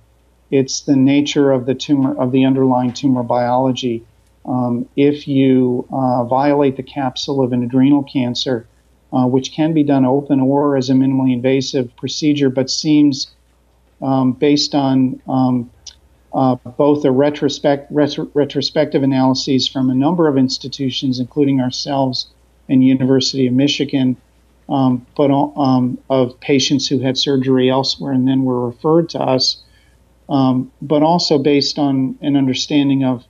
it's the nature of the tumor, of the underlying tumor biology. Um, if you uh, violate the capsule of an adrenal cancer, uh, which can be done open or as a minimally invasive procedure, but seems um, based on um, uh, both a retrospect, retro, retrospective analyses from a number of institutions, including ourselves and University of Michigan, um, but um, of patients who had surgery elsewhere and then were referred to us, um, but also based on an understanding of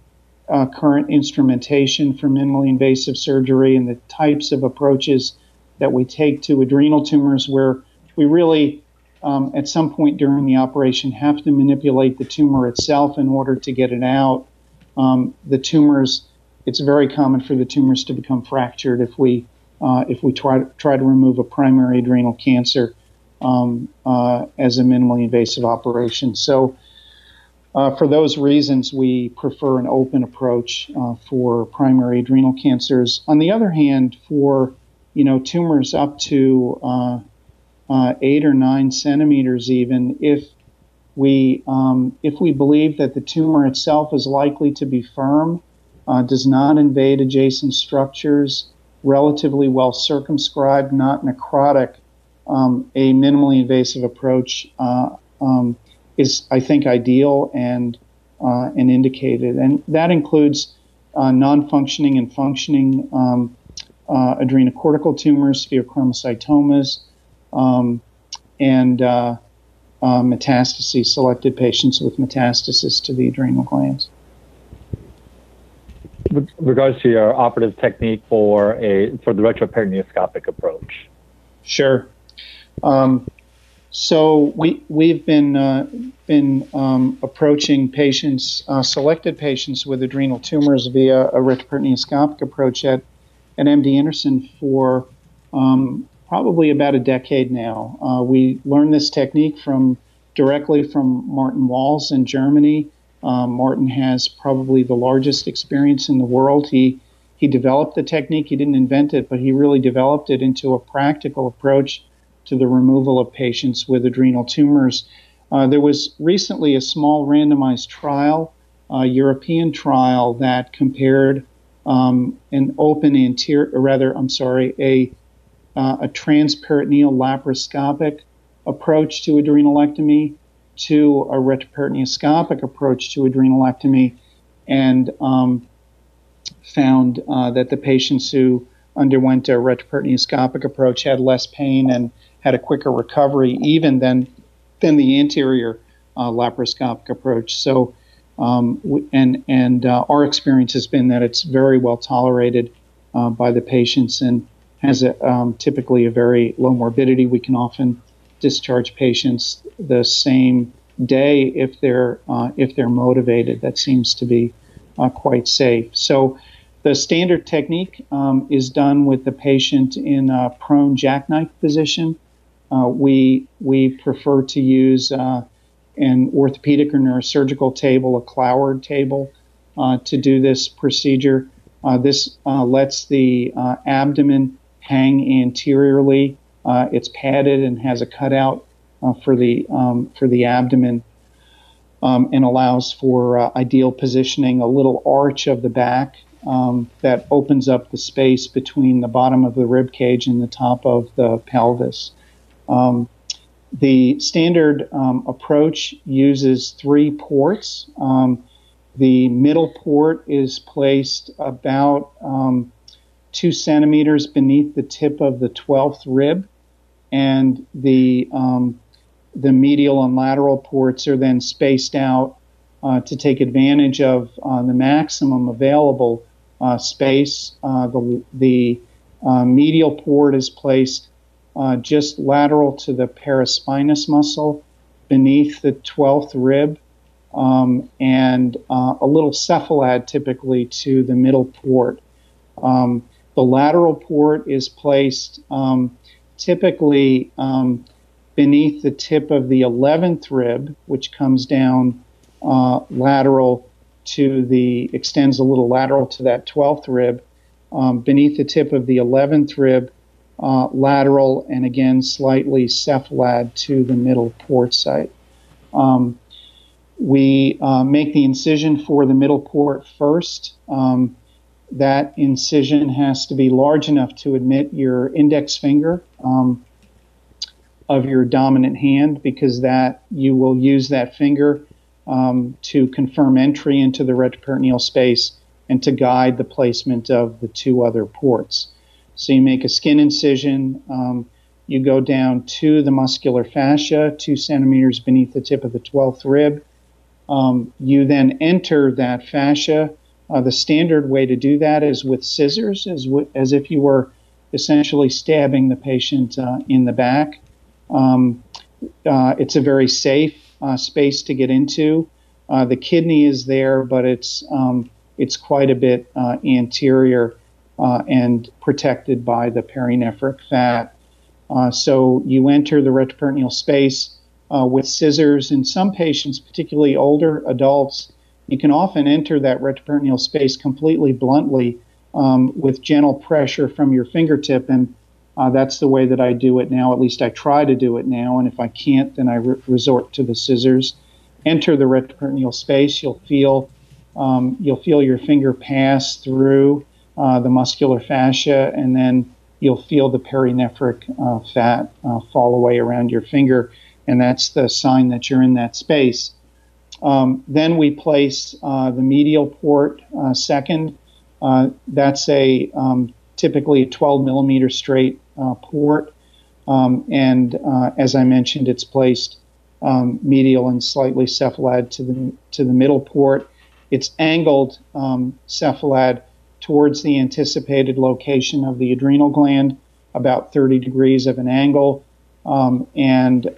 uh, current instrumentation for minimally invasive surgery and the types of approaches that we take to adrenal tumors where we really, um, at some point during the operation, have to manipulate the tumor itself in order to get it out. Um, the tumors, it's very common for the tumors to become fractured if we uh, if we try to, try to remove a primary adrenal cancer um, uh, as a minimally invasive operation. So. Uh, for those reasons, we prefer an open approach uh, for primary adrenal cancers. On the other hand, for you know, tumors up to uh, uh, eight or nine centimeters, even if we um, if we believe that the tumor itself is likely to be firm, uh, does not invade adjacent structures, relatively well circumscribed, not necrotic, um, a minimally invasive approach uh, um, is, I think, ideal and uh, and indicated, and that includes uh, non-functioning and functioning um, uh, adrenocortical tumors, pheochromocytomas, um, and uh, uh, metastases, selected patients with metastasis to the adrenal glands. With regards to your operative technique for a for the retroperitoneoscopic approach. Sure. Um, so we we've been uh, been um, approaching patients, uh, selected patients with adrenal tumors via a retroperitoneoscopic approach at at MD Anderson for um, probably about a decade now. Uh, we learned this technique from directly from Martin Walz in Germany. Um, Martin has probably the largest experience in the world. He he developed the technique. He didn't invent it, but he really developed it into a practical approach to the removal of patients with adrenal tumors. Uh, there was recently a small randomized trial, a European trial that compared um, an open anterior, or rather, I'm sorry, a uh, a transperitoneal laparoscopic approach to adrenalectomy to a retroperitoneoscopic approach to adrenalectomy and um, found uh, that the patients who underwent a retroperitoneoscopic approach had less pain and had a quicker recovery even than than the anterior uh, laparoscopic approach. So, um, and and uh, our experience has been that it's very well tolerated uh, by the patients and has a, um, typically a very low morbidity. We can often discharge patients the same day if they're uh, if they're motivated. That seems to be uh, quite safe. So. The standard technique um, is done with the patient in a prone jackknife position. Uh, we we prefer to use uh, an orthopedic or neurosurgical table, a Cloward table, uh, to do this procedure. Uh, this uh, lets the uh, abdomen hang anteriorly. it's padded and has a cutout for the um, for the abdomen. Um, and allows for ideal positioning, a little arch of the back um, that opens up the space between the bottom of the rib cage and the top of the pelvis. Um, the standard um, approach uses three ports. Um, the middle port is placed about two centimeters beneath the tip of the 12th rib, and the um, the medial and lateral ports are then spaced out uh, to take advantage of uh, the maximum available uh, space. Uh, the the uh, medial port is placed uh, just lateral to the paraspinous muscle beneath the 12th rib um, and a little cephalad typically to the middle port. Um, the lateral port is placed um, typically um, beneath the tip of the 11th rib, which comes down uh, lateral to the, extends a little lateral to that 12th rib. Um, beneath the tip of the 11th rib uh, lateral and again slightly cephalad to the middle port site. Um, we uh, make the incision for the middle port first. Um, that incision has to be large enough to admit your index finger um, of your dominant hand because that you will use that finger um, to confirm entry into the retroperitoneal space and to guide the placement of the two other ports. So you make a skin incision. Um, you go down to the muscular fascia, two centimeters beneath the tip of the 12th rib. Um, you then enter that fascia. Uh, the standard way to do that is with scissors, as, w- as if you were essentially stabbing the patient uh, in the back. Um, uh, it's a very safe uh, space to get into. Uh, the kidney is there, but it's um, it's quite a bit uh, anterior and protected by the perinephric fat. So you enter the retroperitoneal space with scissors. In some patients, particularly older adults, you can often enter that retroperitoneal space completely bluntly um, with gentle pressure from your fingertip. And uh, that's the way that I do it now. At least I try to do it now. And if I can't, then I re- resort to the scissors. Enter the retroperitoneal space. You'll feel um, you'll feel your finger pass through uh, the muscular fascia, and then you'll feel the perinephric uh, fat uh, fall away around your finger, and that's the sign that you're in that space. Um, then we place uh, the medial port uh, second. that's a um, typically a 12 millimeter straight port, um, and as I mentioned, it's placed um, medial and slightly cephalad to the to the middle port. It's angled um, cephalad towards the anticipated location of the adrenal gland, about 30 degrees of an angle, um, and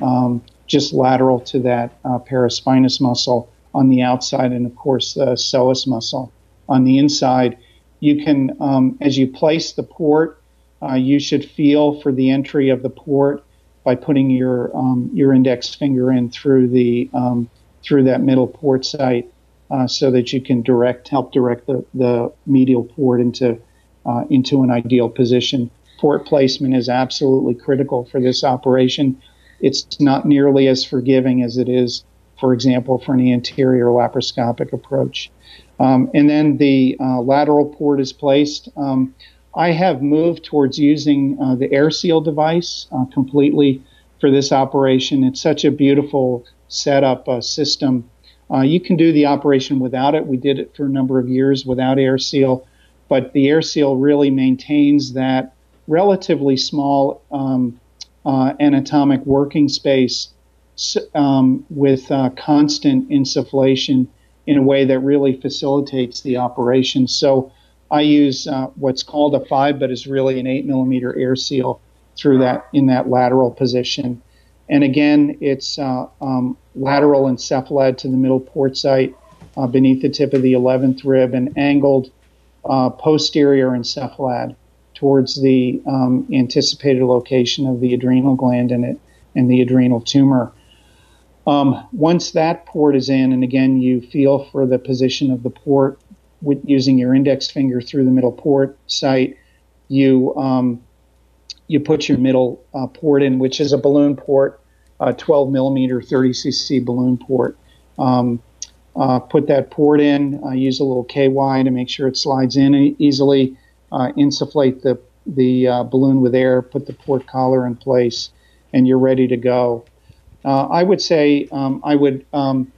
just lateral to that uh, paraspinous muscle on the outside, and of course the psoas muscle on the inside. You can, um, as you place the port, uh, you should feel for the entry of the port by putting your um, your index finger in through the um, through that middle port site uh, so that you can direct help direct the, the medial port into uh, into an ideal position. Port placement is absolutely critical for this operation. It's not nearly as forgiving as it is, for example, for an anterior laparoscopic approach. Um, and then the uh, lateral port is placed. Um, I have moved towards using uh, the AirSeal device uh, completely for this operation. It's such a beautiful setup uh, system. Uh, you can do the operation without it. We did it for a number of years without air seal, but the air seal really maintains that relatively small um, uh, anatomic working space um, with uh, constant insufflation in a way that really facilitates the operation. So I use uh, what's called a five, but is really an eight millimeter AirSeal through that in that lateral position. And again, it's uh, um, lateral encephalad to the middle port site uh, beneath the tip of the 11th rib and angled uh, posterior encephalad towards the um, anticipated location of the adrenal gland and, it, and the adrenal tumor. Um, once that port is in, and again, you feel for the position of the port with using your index finger through the middle port site, you um, you put your middle uh, port in, which is a balloon port, a 12 millimeter 30 cc balloon port. Um, uh, put that port in. Uh, use a little KY to make sure it slides in easily. Uh, insufflate the the uh, balloon with air. Put the port collar in place, and you're ready to go. Uh, I would say um, I would um,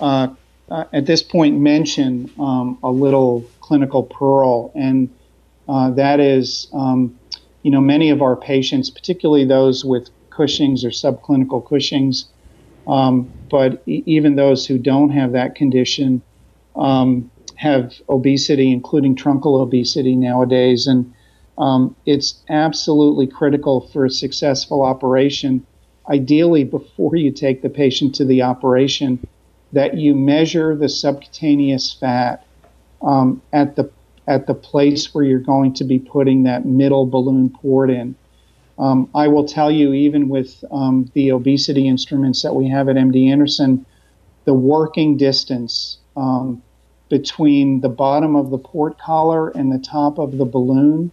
at this point mention um, a little clinical pearl, and that is um, you know, many of our patients, particularly those with Cushing's or subclinical Cushing's, um, but e- even those who don't have that condition um, have obesity, including truncal obesity nowadays. And um, it's absolutely critical for a successful operation, ideally before you take the patient to the operation, that you measure the subcutaneous fat um, at the at the place where you're going to be putting that middle balloon port in. Um, I will tell you, even with um, the obesity instruments that we have at MD Anderson, the working distance um, between the bottom of the port collar and the top of the balloon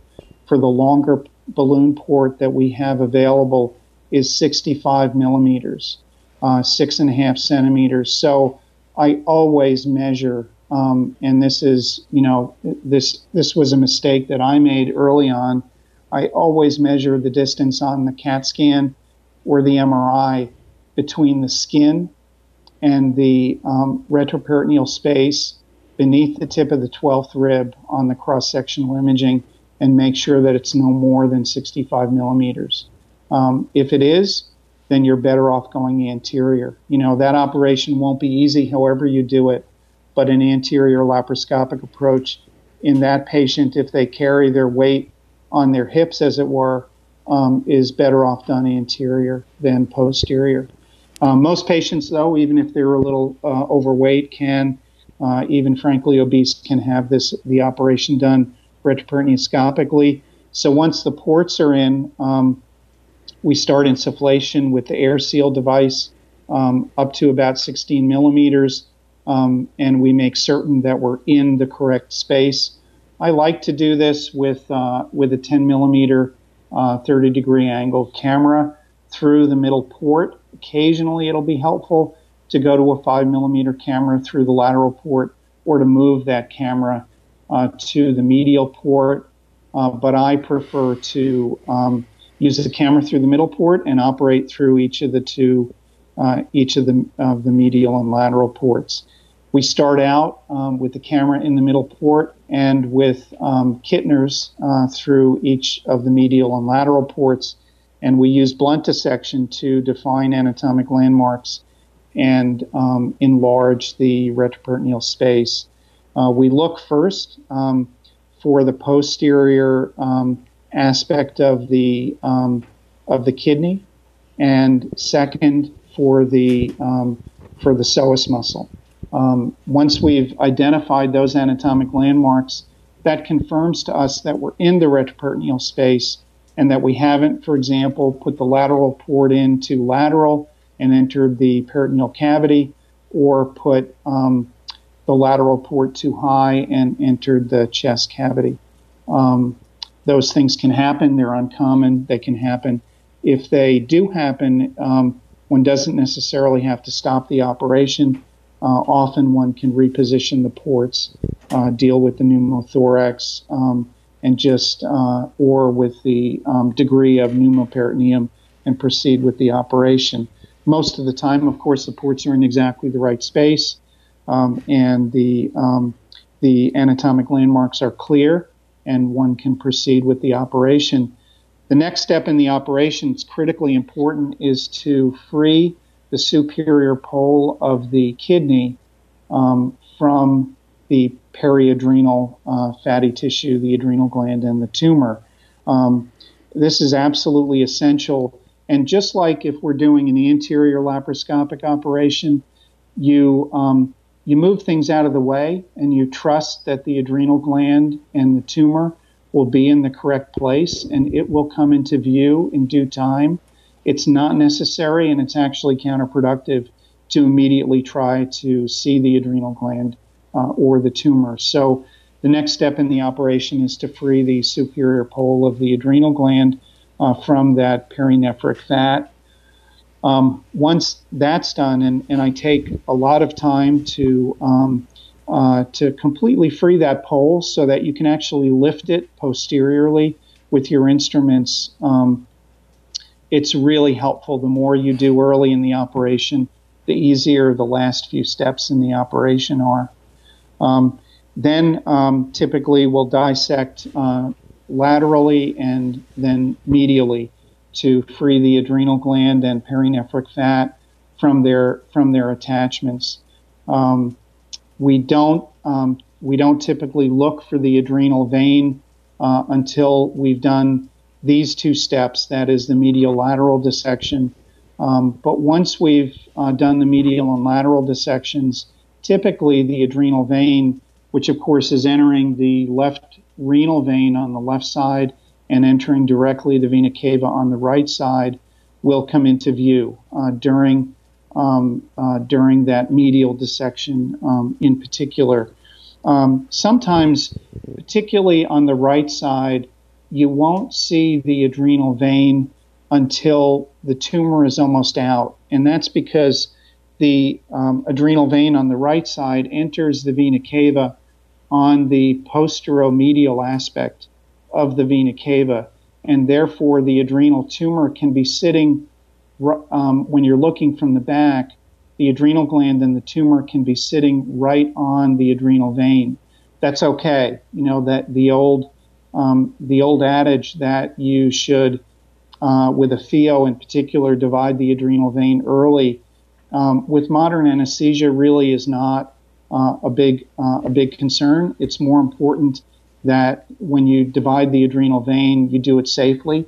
for the longer balloon port that we have available is 65 millimeters, uh, six and a half centimeters. So I always measure um, and this is, you know, this this was a mistake that I made early on. I always measure the distance on the CAT scan or the MRI between the skin and the um, retroperitoneal space beneath the tip of the 12th rib on the cross-sectional imaging and make sure that it's no more than 65 millimeters. Um, if it is, then you're better off going anterior. You know, that operation won't be easy however you do it but an anterior laparoscopic approach in that patient, if they carry their weight on their hips, as it were, um, is better off done anterior than posterior. Um, most patients, though, even if they're a little uh, overweight, can, uh, even frankly obese, can have this the operation done retroperitoneoscopically. So once the ports are in, um, we start insufflation with the air seal device um, up to about 16 millimeters um, and we make certain that we're in the correct space. I like to do this with uh, with a 10 millimeter, uh, 30 degree angle camera through the middle port. Occasionally, it'll be helpful to go to a 5 millimeter camera through the lateral port or to move that camera uh, to the medial port. Uh, but I prefer to um, use the camera through the middle port and operate through each of the two, uh, each of the the medial and lateral ports. We start out um, with the camera in the middle port and with um, Kittners uh, through each of the medial and lateral ports. And we use blunt dissection to define anatomic landmarks and um, enlarge the retroperitoneal space. Uh, we look first um, for the posterior um, aspect of the um, of the kidney, and second for the for the psoas muscle. Um, once we've identified those anatomic landmarks, that confirms to us that we're in the retroperitoneal space and that we haven't, for example, put the lateral port into lateral and entered the peritoneal cavity or put um, the lateral port too high and entered the chest cavity. Um, those things can happen. They're uncommon. They can happen. If they do happen, um, one doesn't necessarily have to stop the operation uh, often one can reposition the ports, uh, deal with the pneumothorax, um, and just uh, or with the um, degree of pneumoperitoneum and proceed with the operation. Most of the time, of course, the ports are in exactly the right space, um, and the um, the anatomic landmarks are clear, and one can proceed with the operation. The next step in the operation, it's critically important, is to free the superior pole of the kidney um, from the periadrenal uh, fatty tissue, the adrenal gland, and the tumor. Um, this is absolutely essential. And just like if we're doing an anterior laparoscopic operation, you um, you move things out of the way and you trust that the adrenal gland and the tumor will be in the correct place and it will come into view in due time. It's not necessary and it's actually counterproductive to immediately try to see the adrenal gland uh, or the tumor. So the next step in the operation is to free the superior pole of the adrenal gland uh, from that perinephric fat. Um, once that's done, and, and I take a lot of time to um, uh, to completely free that pole so that you can actually lift it posteriorly with your instruments. Um, it's really helpful. The more you do early in the operation, the easier the last few steps in the operation are. Um, then um, typically we'll dissect uh, laterally and then medially to free the adrenal gland and perinephric fat from their from their attachments. Um, we don't um, we don't typically look for the adrenal vein uh, until we've done these two steps. That is the medial lateral dissection. Um, but once we've uh, done the medial and lateral dissections, typically the adrenal vein, which of course is entering the left renal vein on the left side and entering directly the vena cava on the right side, will come into view uh, during um, uh, during that medial dissection um, in particular. Um, sometimes, particularly on the right side, you won't see the adrenal vein until the tumor is almost out, and that's because the um, adrenal vein on the right side enters the vena cava on the posteromedial aspect of the vena cava, and therefore the adrenal tumor can be sitting um, when you're looking from the back. The adrenal gland and the tumor can be sitting right on the adrenal vein. That's okay. You know that the old um, the old adage that you should, uh, with a pheo in particular, divide the adrenal vein early um, with modern anesthesia really is not uh, a big uh, a big concern. It's more important that when you divide the adrenal vein, you do it safely,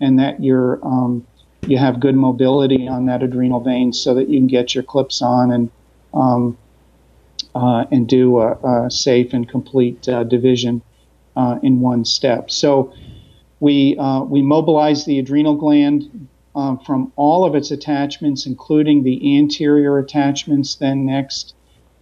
and that you're um, you have good mobility on that adrenal vein so that you can get your clips on and um, uh, and do a, a, safe and complete uh, division uh, in one step. So we uh, we mobilize the adrenal gland um, from all of its attachments, including the anterior attachments. Then next,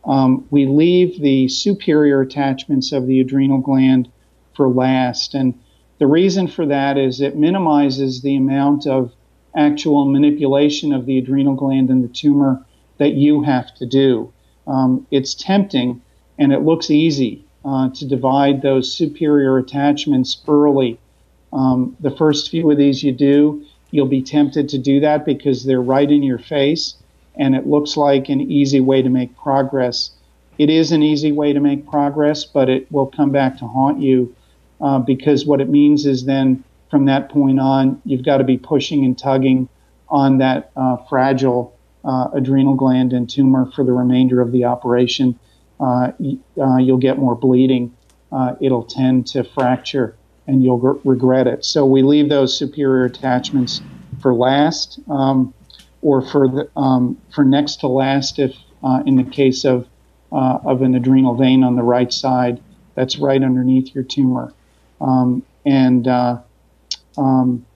um, we leave the superior attachments of the adrenal gland for last. And the reason for that is it minimizes the amount of actual manipulation of the adrenal gland and the tumor that you have to do. Um, it's tempting and it looks easy uh, to divide those superior attachments early. Um, the first few of these you do, you'll be tempted to do that because they're right in your face and it looks like an easy way to make progress. It is an easy way to make progress, but it will come back to haunt you uh, because what it means is then from that point on, you've got to be pushing and tugging on that uh, fragile uh, adrenal gland and tumor for the remainder of the operation. Uh, uh, you'll get more bleeding. Uh, it'll tend to fracture and you'll re- regret it. So we leave those superior attachments for last, um, or for the, um, for next to last if uh, in the case of uh, of an adrenal vein on the right side that's right underneath your tumor. Um, and uh, um,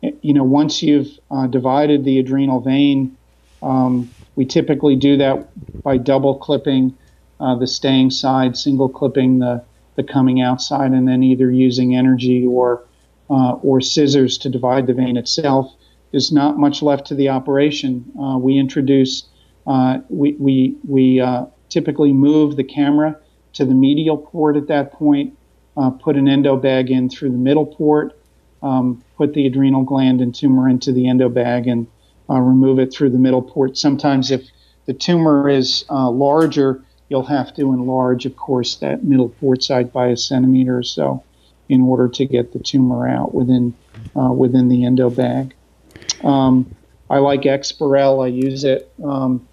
you know, once you've uh, divided the adrenal vein, um, we typically do that by double clipping uh, the staying side, single clipping the the coming outside, and then either using energy or uh, or scissors to divide the vein itself. There's not much left to the operation. Uh, we introduce uh, we we we uh, typically move the camera to the medial port at that point, uh, put an endo bag in through the middle port, um, put the adrenal gland and tumor into the endo bag and remove it through the middle port. Sometimes, if the tumor is uh, larger, you'll have to enlarge, of course, that middle port side by a centimeter or so in order to get the tumor out within uh, within the endo bag. Um, I like Exparel. I use it um,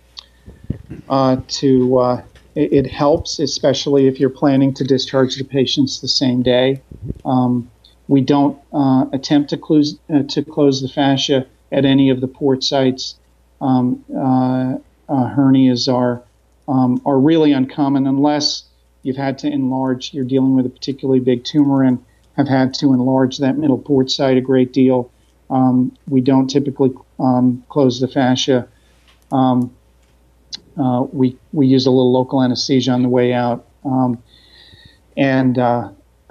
uh, to. Uh, it, it, helps, especially if you're planning to discharge the patients the same day. Um, we don't uh, attempt to close uh, to close the fascia at any of the port sites. Um, uh, hernias are um, are really uncommon unless you've had to enlarge. You're dealing with a particularly big tumor and have had to enlarge that middle port site a great deal. Um, we don't typically um, close the fascia. Um, uh, we we use a little local anesthesia on the way out, um, and uh,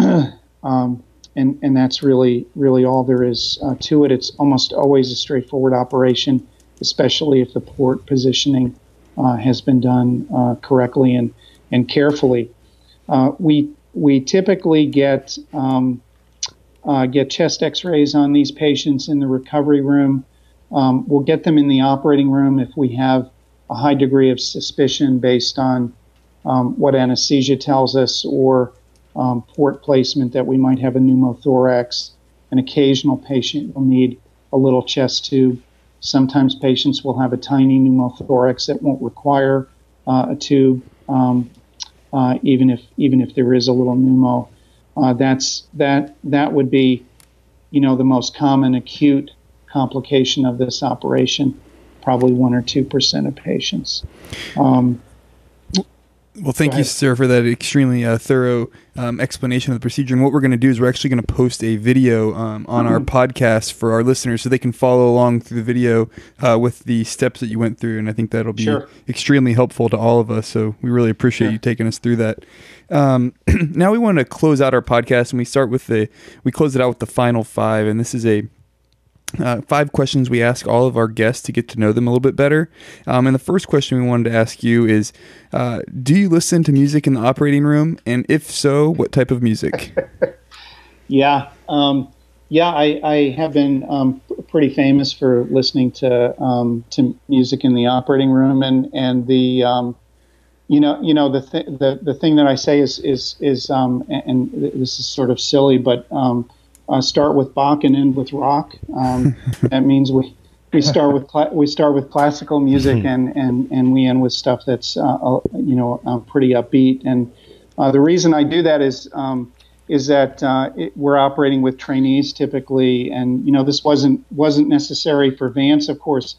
um, and and that's really really all there is uh, to it. It's almost always a straightforward operation, especially if the port positioning uh, has been done uh, correctly and and carefully. Uh, we we typically get um, uh, get chest X-rays on these patients in the recovery room. Um, we'll get them in the operating room if we have a high degree of suspicion based on um, what anesthesia tells us or um, port placement that we might have a pneumothorax. An occasional patient will need a little chest tube. Sometimes patients will have a tiny pneumothorax that won't require uh, a tube, um, uh, even if even if there is a little pneumo. Uh, that's that that would be, you know, the most common acute complication of this operation. Probably one or two percent of patients. Um, well, thank you, sir, for that extremely uh, thorough um, explanation of the procedure. And what we're going to do is we're actually going to post a video um, on mm-hmm. our podcast for our listeners so they can follow along through the video uh, with the steps that you went through. And I think that'll be sure. extremely helpful to all of us. So we really appreciate you taking us through that. Um, now we want to close out our podcast and we start with the, we close it out with the final five. And this is a uh, five questions we ask all of our guests to get to know them a little bit better. Um, and the first question we wanted to ask you is uh, Do you listen to music in the operating room? And if so, what type of music? yeah. Um, yeah, I, I, have been um, pretty famous for listening to um, to music in the operating room, and and the um, you know you know the th- the the thing that I say is is is um, and, this is sort of silly, but uh, start with Bach and end with rock. Um, that means we we start with cl- we start with classical music and, and, and we end with stuff that's uh, uh, you know uh, pretty upbeat. And uh, the reason I do that is um, is that uh, it, we're operating with trainees typically, and you know this wasn't wasn't necessary for Vance. Of course,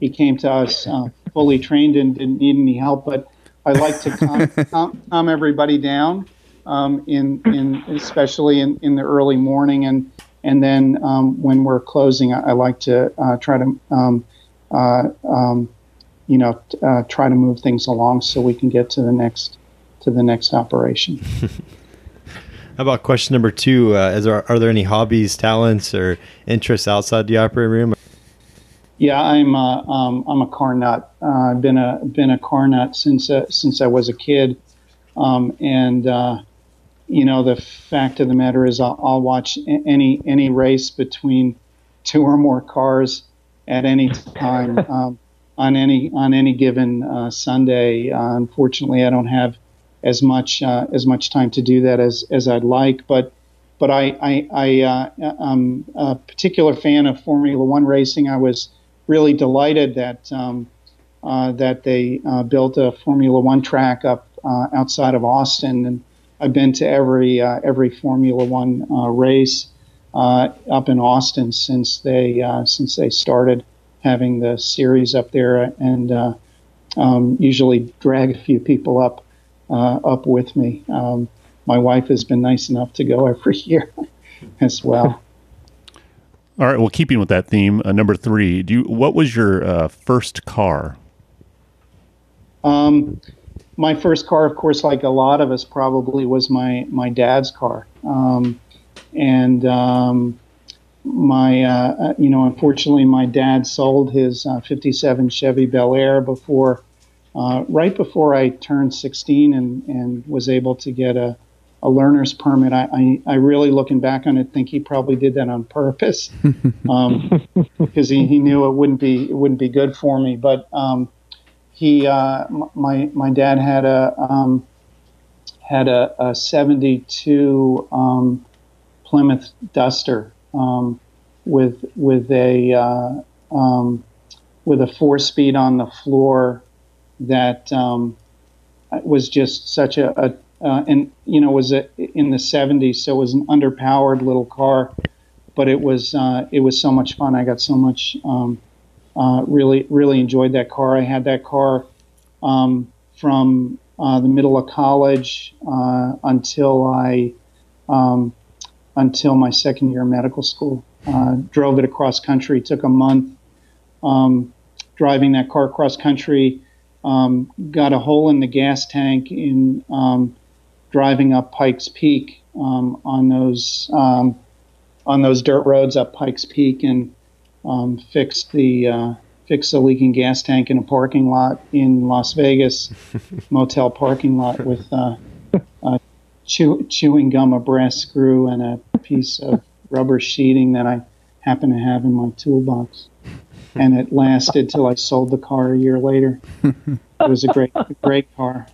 he came to us fully trained and didn't need any help, but I like to calm, calm, calm everybody down um, in, in especially in, in the early morning and and then um, when we're closing, I, I like to uh, try to um, uh, um, you know uh, try to move things along so we can get to the next to the next operation. How about question number two? Uh, is there, are there any hobbies, talents, or interests outside the operating room? Yeah, I'm a, uh, um, I'm a car nut. Uh, I've been a been a car nut since uh, since I was a kid, um, and uh, you know, the fact of the matter is, I'll, I'll, watch any any race between two or more cars at any time um, on any on any given uh, Sunday. Uh, unfortunately, I don't have as much uh, as much time to do that as as I'd like, but. But I, I, I uh, am a particular fan of Formula One racing. I was really delighted that um, uh, that they uh, built a Formula One track up outside of Austin, and I've been to every uh, every Formula One uh, race uh, up in Austin since they uh, since they started having the series up there, and uh, um, usually drag a few people up uh, up with me. Um, my wife has been nice enough to go every year as well. All right. Well, keeping with that theme, number three. Do you, what was your first car? Um, my first car, of course, like a lot of us, probably was my my dad's car, um, and um, my uh, you know, unfortunately, my dad sold his uh, '57 Chevy Bel Air before, uh, right before I turned 16, and and was able to get a a learner's permit. I, I, I, really, looking back on it, think he probably did that on purpose um, because he, he knew it wouldn't be it wouldn't be good for me. But um, he, uh, my my dad had a um, had a, a 72 um, Plymouth Duster um, with with a uh, um, with a four speed on the floor that was just such a, a uh, and you know was a, in the 70s, so it was an underpowered little car, but it was uh, it was so much fun. I got so much um, uh, really really enjoyed that car. I had that car um, from uh, the middle of college uh, until I um, until my second year of medical school. Uh, drove it across country. Took a month um, driving that car across country. Um, got a hole in the gas tank in um, driving up Pikes Peak um, on those on those dirt roads up Pikes Peak and um, fixed the uh, fixed the leaking gas tank in a parking lot in Las Vegas motel parking lot with uh, chew- chewing gum, a brass screw, and a piece of rubber sheeting that I happen to have in my toolbox. And it lasted till I sold the car a year later. It was a great, great car.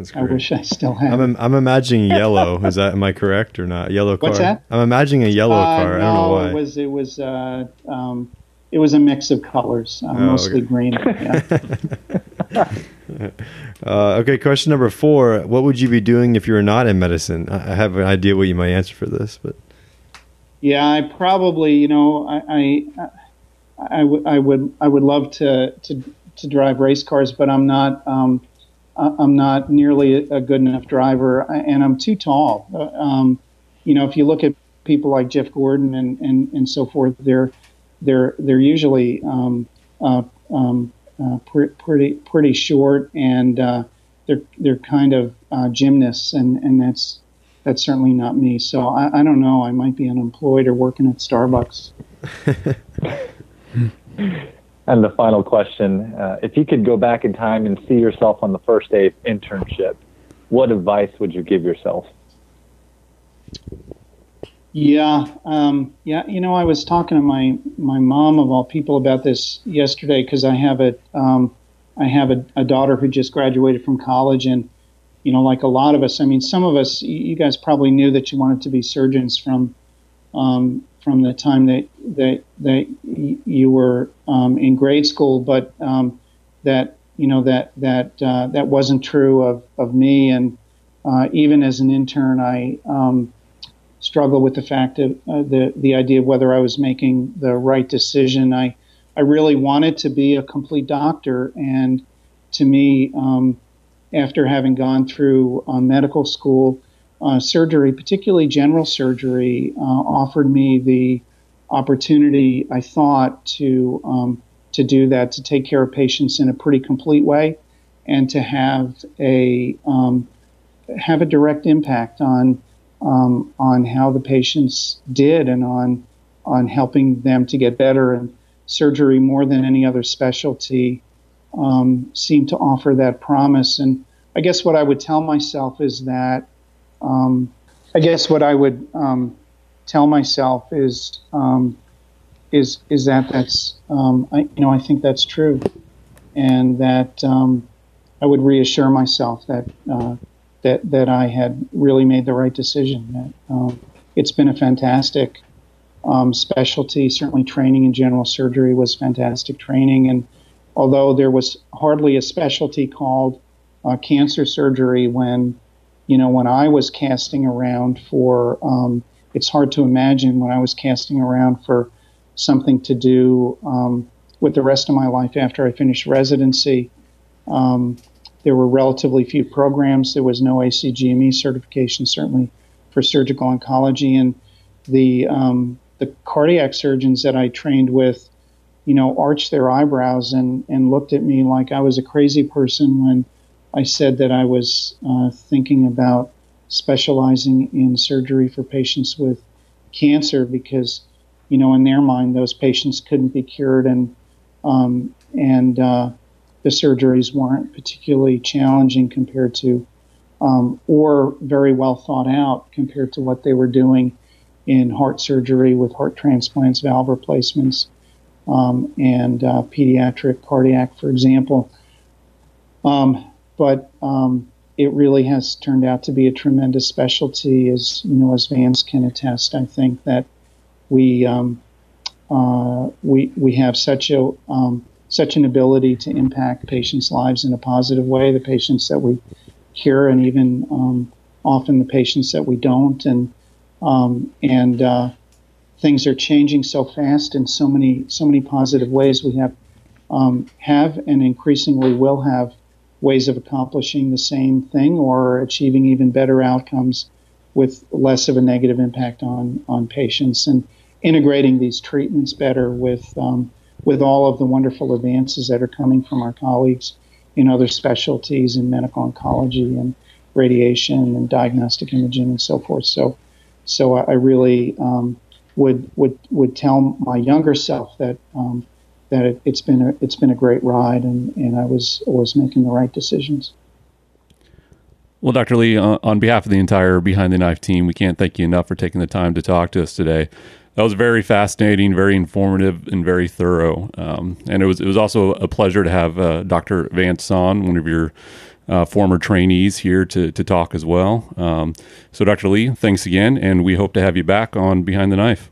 I wish I still had. I'm, I'm imagining yellow. Is that am I correct or not? Yellow car. What's that? I'm imagining a yellow uh, car. No, I don't know why. it was it was uh, um, it was a mix of colors, uh, Oh, mostly okay. green. Yeah. Uh, okay, question number four. What would you be doing if you were not in medicine? I have an idea what you might answer for this, but yeah, I probably you know I I, I, would I would I would love to to to drive race cars, but I'm not. Um, I'm not nearly a good enough driver, and I'm too tall. Uh, Um, you know, if you look at people like Jeff Gordon and, and, and so forth, they're they're they're usually um, uh, um, uh, pre- pretty pretty short, and uh, they're they're kind of uh, gymnasts, and, and that's that's certainly not me. So I, I don't know. I might be unemployed or working at Starbucks. And the final question uh, if you could go back in time and see yourself on the first day of internship, what advice would you give yourself? Yeah, um, yeah. You know, I was talking to my my mom of all people about this yesterday because I have a um, I have a, a daughter who just graduated from college, and you know, like a lot of us, I mean, some of us, you guys probably knew that you wanted to be surgeons from um, from the time that that that you were um, in grade school, but um, that you know that that uh, that wasn't true of of me, and uh, even as an intern, I um, struggle with the fact of uh, the the idea of whether I was making the right decision. I I really wanted to be a complete doctor, and to me, um, after having gone through uh, medical school, uh, surgery, particularly general surgery, uh, offered me the opportunity. I thought to um, to do that, to take care of patients in a pretty complete way, and to have a um, have a direct impact on um, on how the patients did and on on helping them to get better. And surgery, more than any other specialty, um, seemed to offer that promise. And I guess what I would tell myself is that um, I guess what I would um, tell myself is um, is is that that's um, I, you know I think that's true, and that um, I would reassure myself that uh, that that I had really made the right decision. That it's been a fantastic um, specialty. Certainly, training in general surgery was fantastic training, and although there was hardly a specialty called uh, cancer surgery when you know when I was casting around for um, it's hard to imagine when I was casting around for something to do um, with the rest of my life after I finished residency. Um, there were relatively few programs. There was no ACGME certification, certainly for surgical oncology, and the um, the cardiac surgeons that I trained with, you know, arched their eyebrows and and looked at me like I was a crazy person when I said that I was uh, thinking about specializing in surgery for patients with cancer because, you know, in their mind, those patients couldn't be cured and um, and uh, the surgeries weren't particularly challenging compared to um, or very well thought out compared to what they were doing in heart surgery with heart transplants, valve replacements, um, and uh, pediatric cardiac, for example. Um, but um, it really has turned out to be a tremendous specialty, as you know, as Vance can attest. I think that we um, uh, we we have such a um, such an ability to impact patients' lives in a positive way. The patients that we cure, and even um, often the patients that we don't, and um, and uh, things are changing so fast in so many so many positive ways. We have um, have and increasingly will have ways of accomplishing the same thing or achieving even better outcomes with less of a negative impact on on patients and integrating these treatments better with um, with all of the wonderful advances that are coming from our colleagues in other specialties in medical oncology and radiation and diagnostic imaging and so forth. So, so I, really um, would would would tell my younger self that um, that it, has been a, it's been a great ride and, and I was was making the right decisions. Well, Dr. Lee, on behalf of the entire Behind the Knife team, we can't thank you enough for taking the time to talk to us today that was very fascinating, very informative, and very thorough. Um, and it was it was also a pleasure to have uh, Dr. Vance on, one of your uh, former trainees, here to to talk as well. Um, so, Dr. Lee, thanks again, and we hope to have you back on Behind the Knife.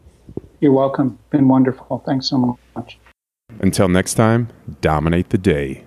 You're welcome. Been wonderful. Thanks so much. Until next time, dominate the day.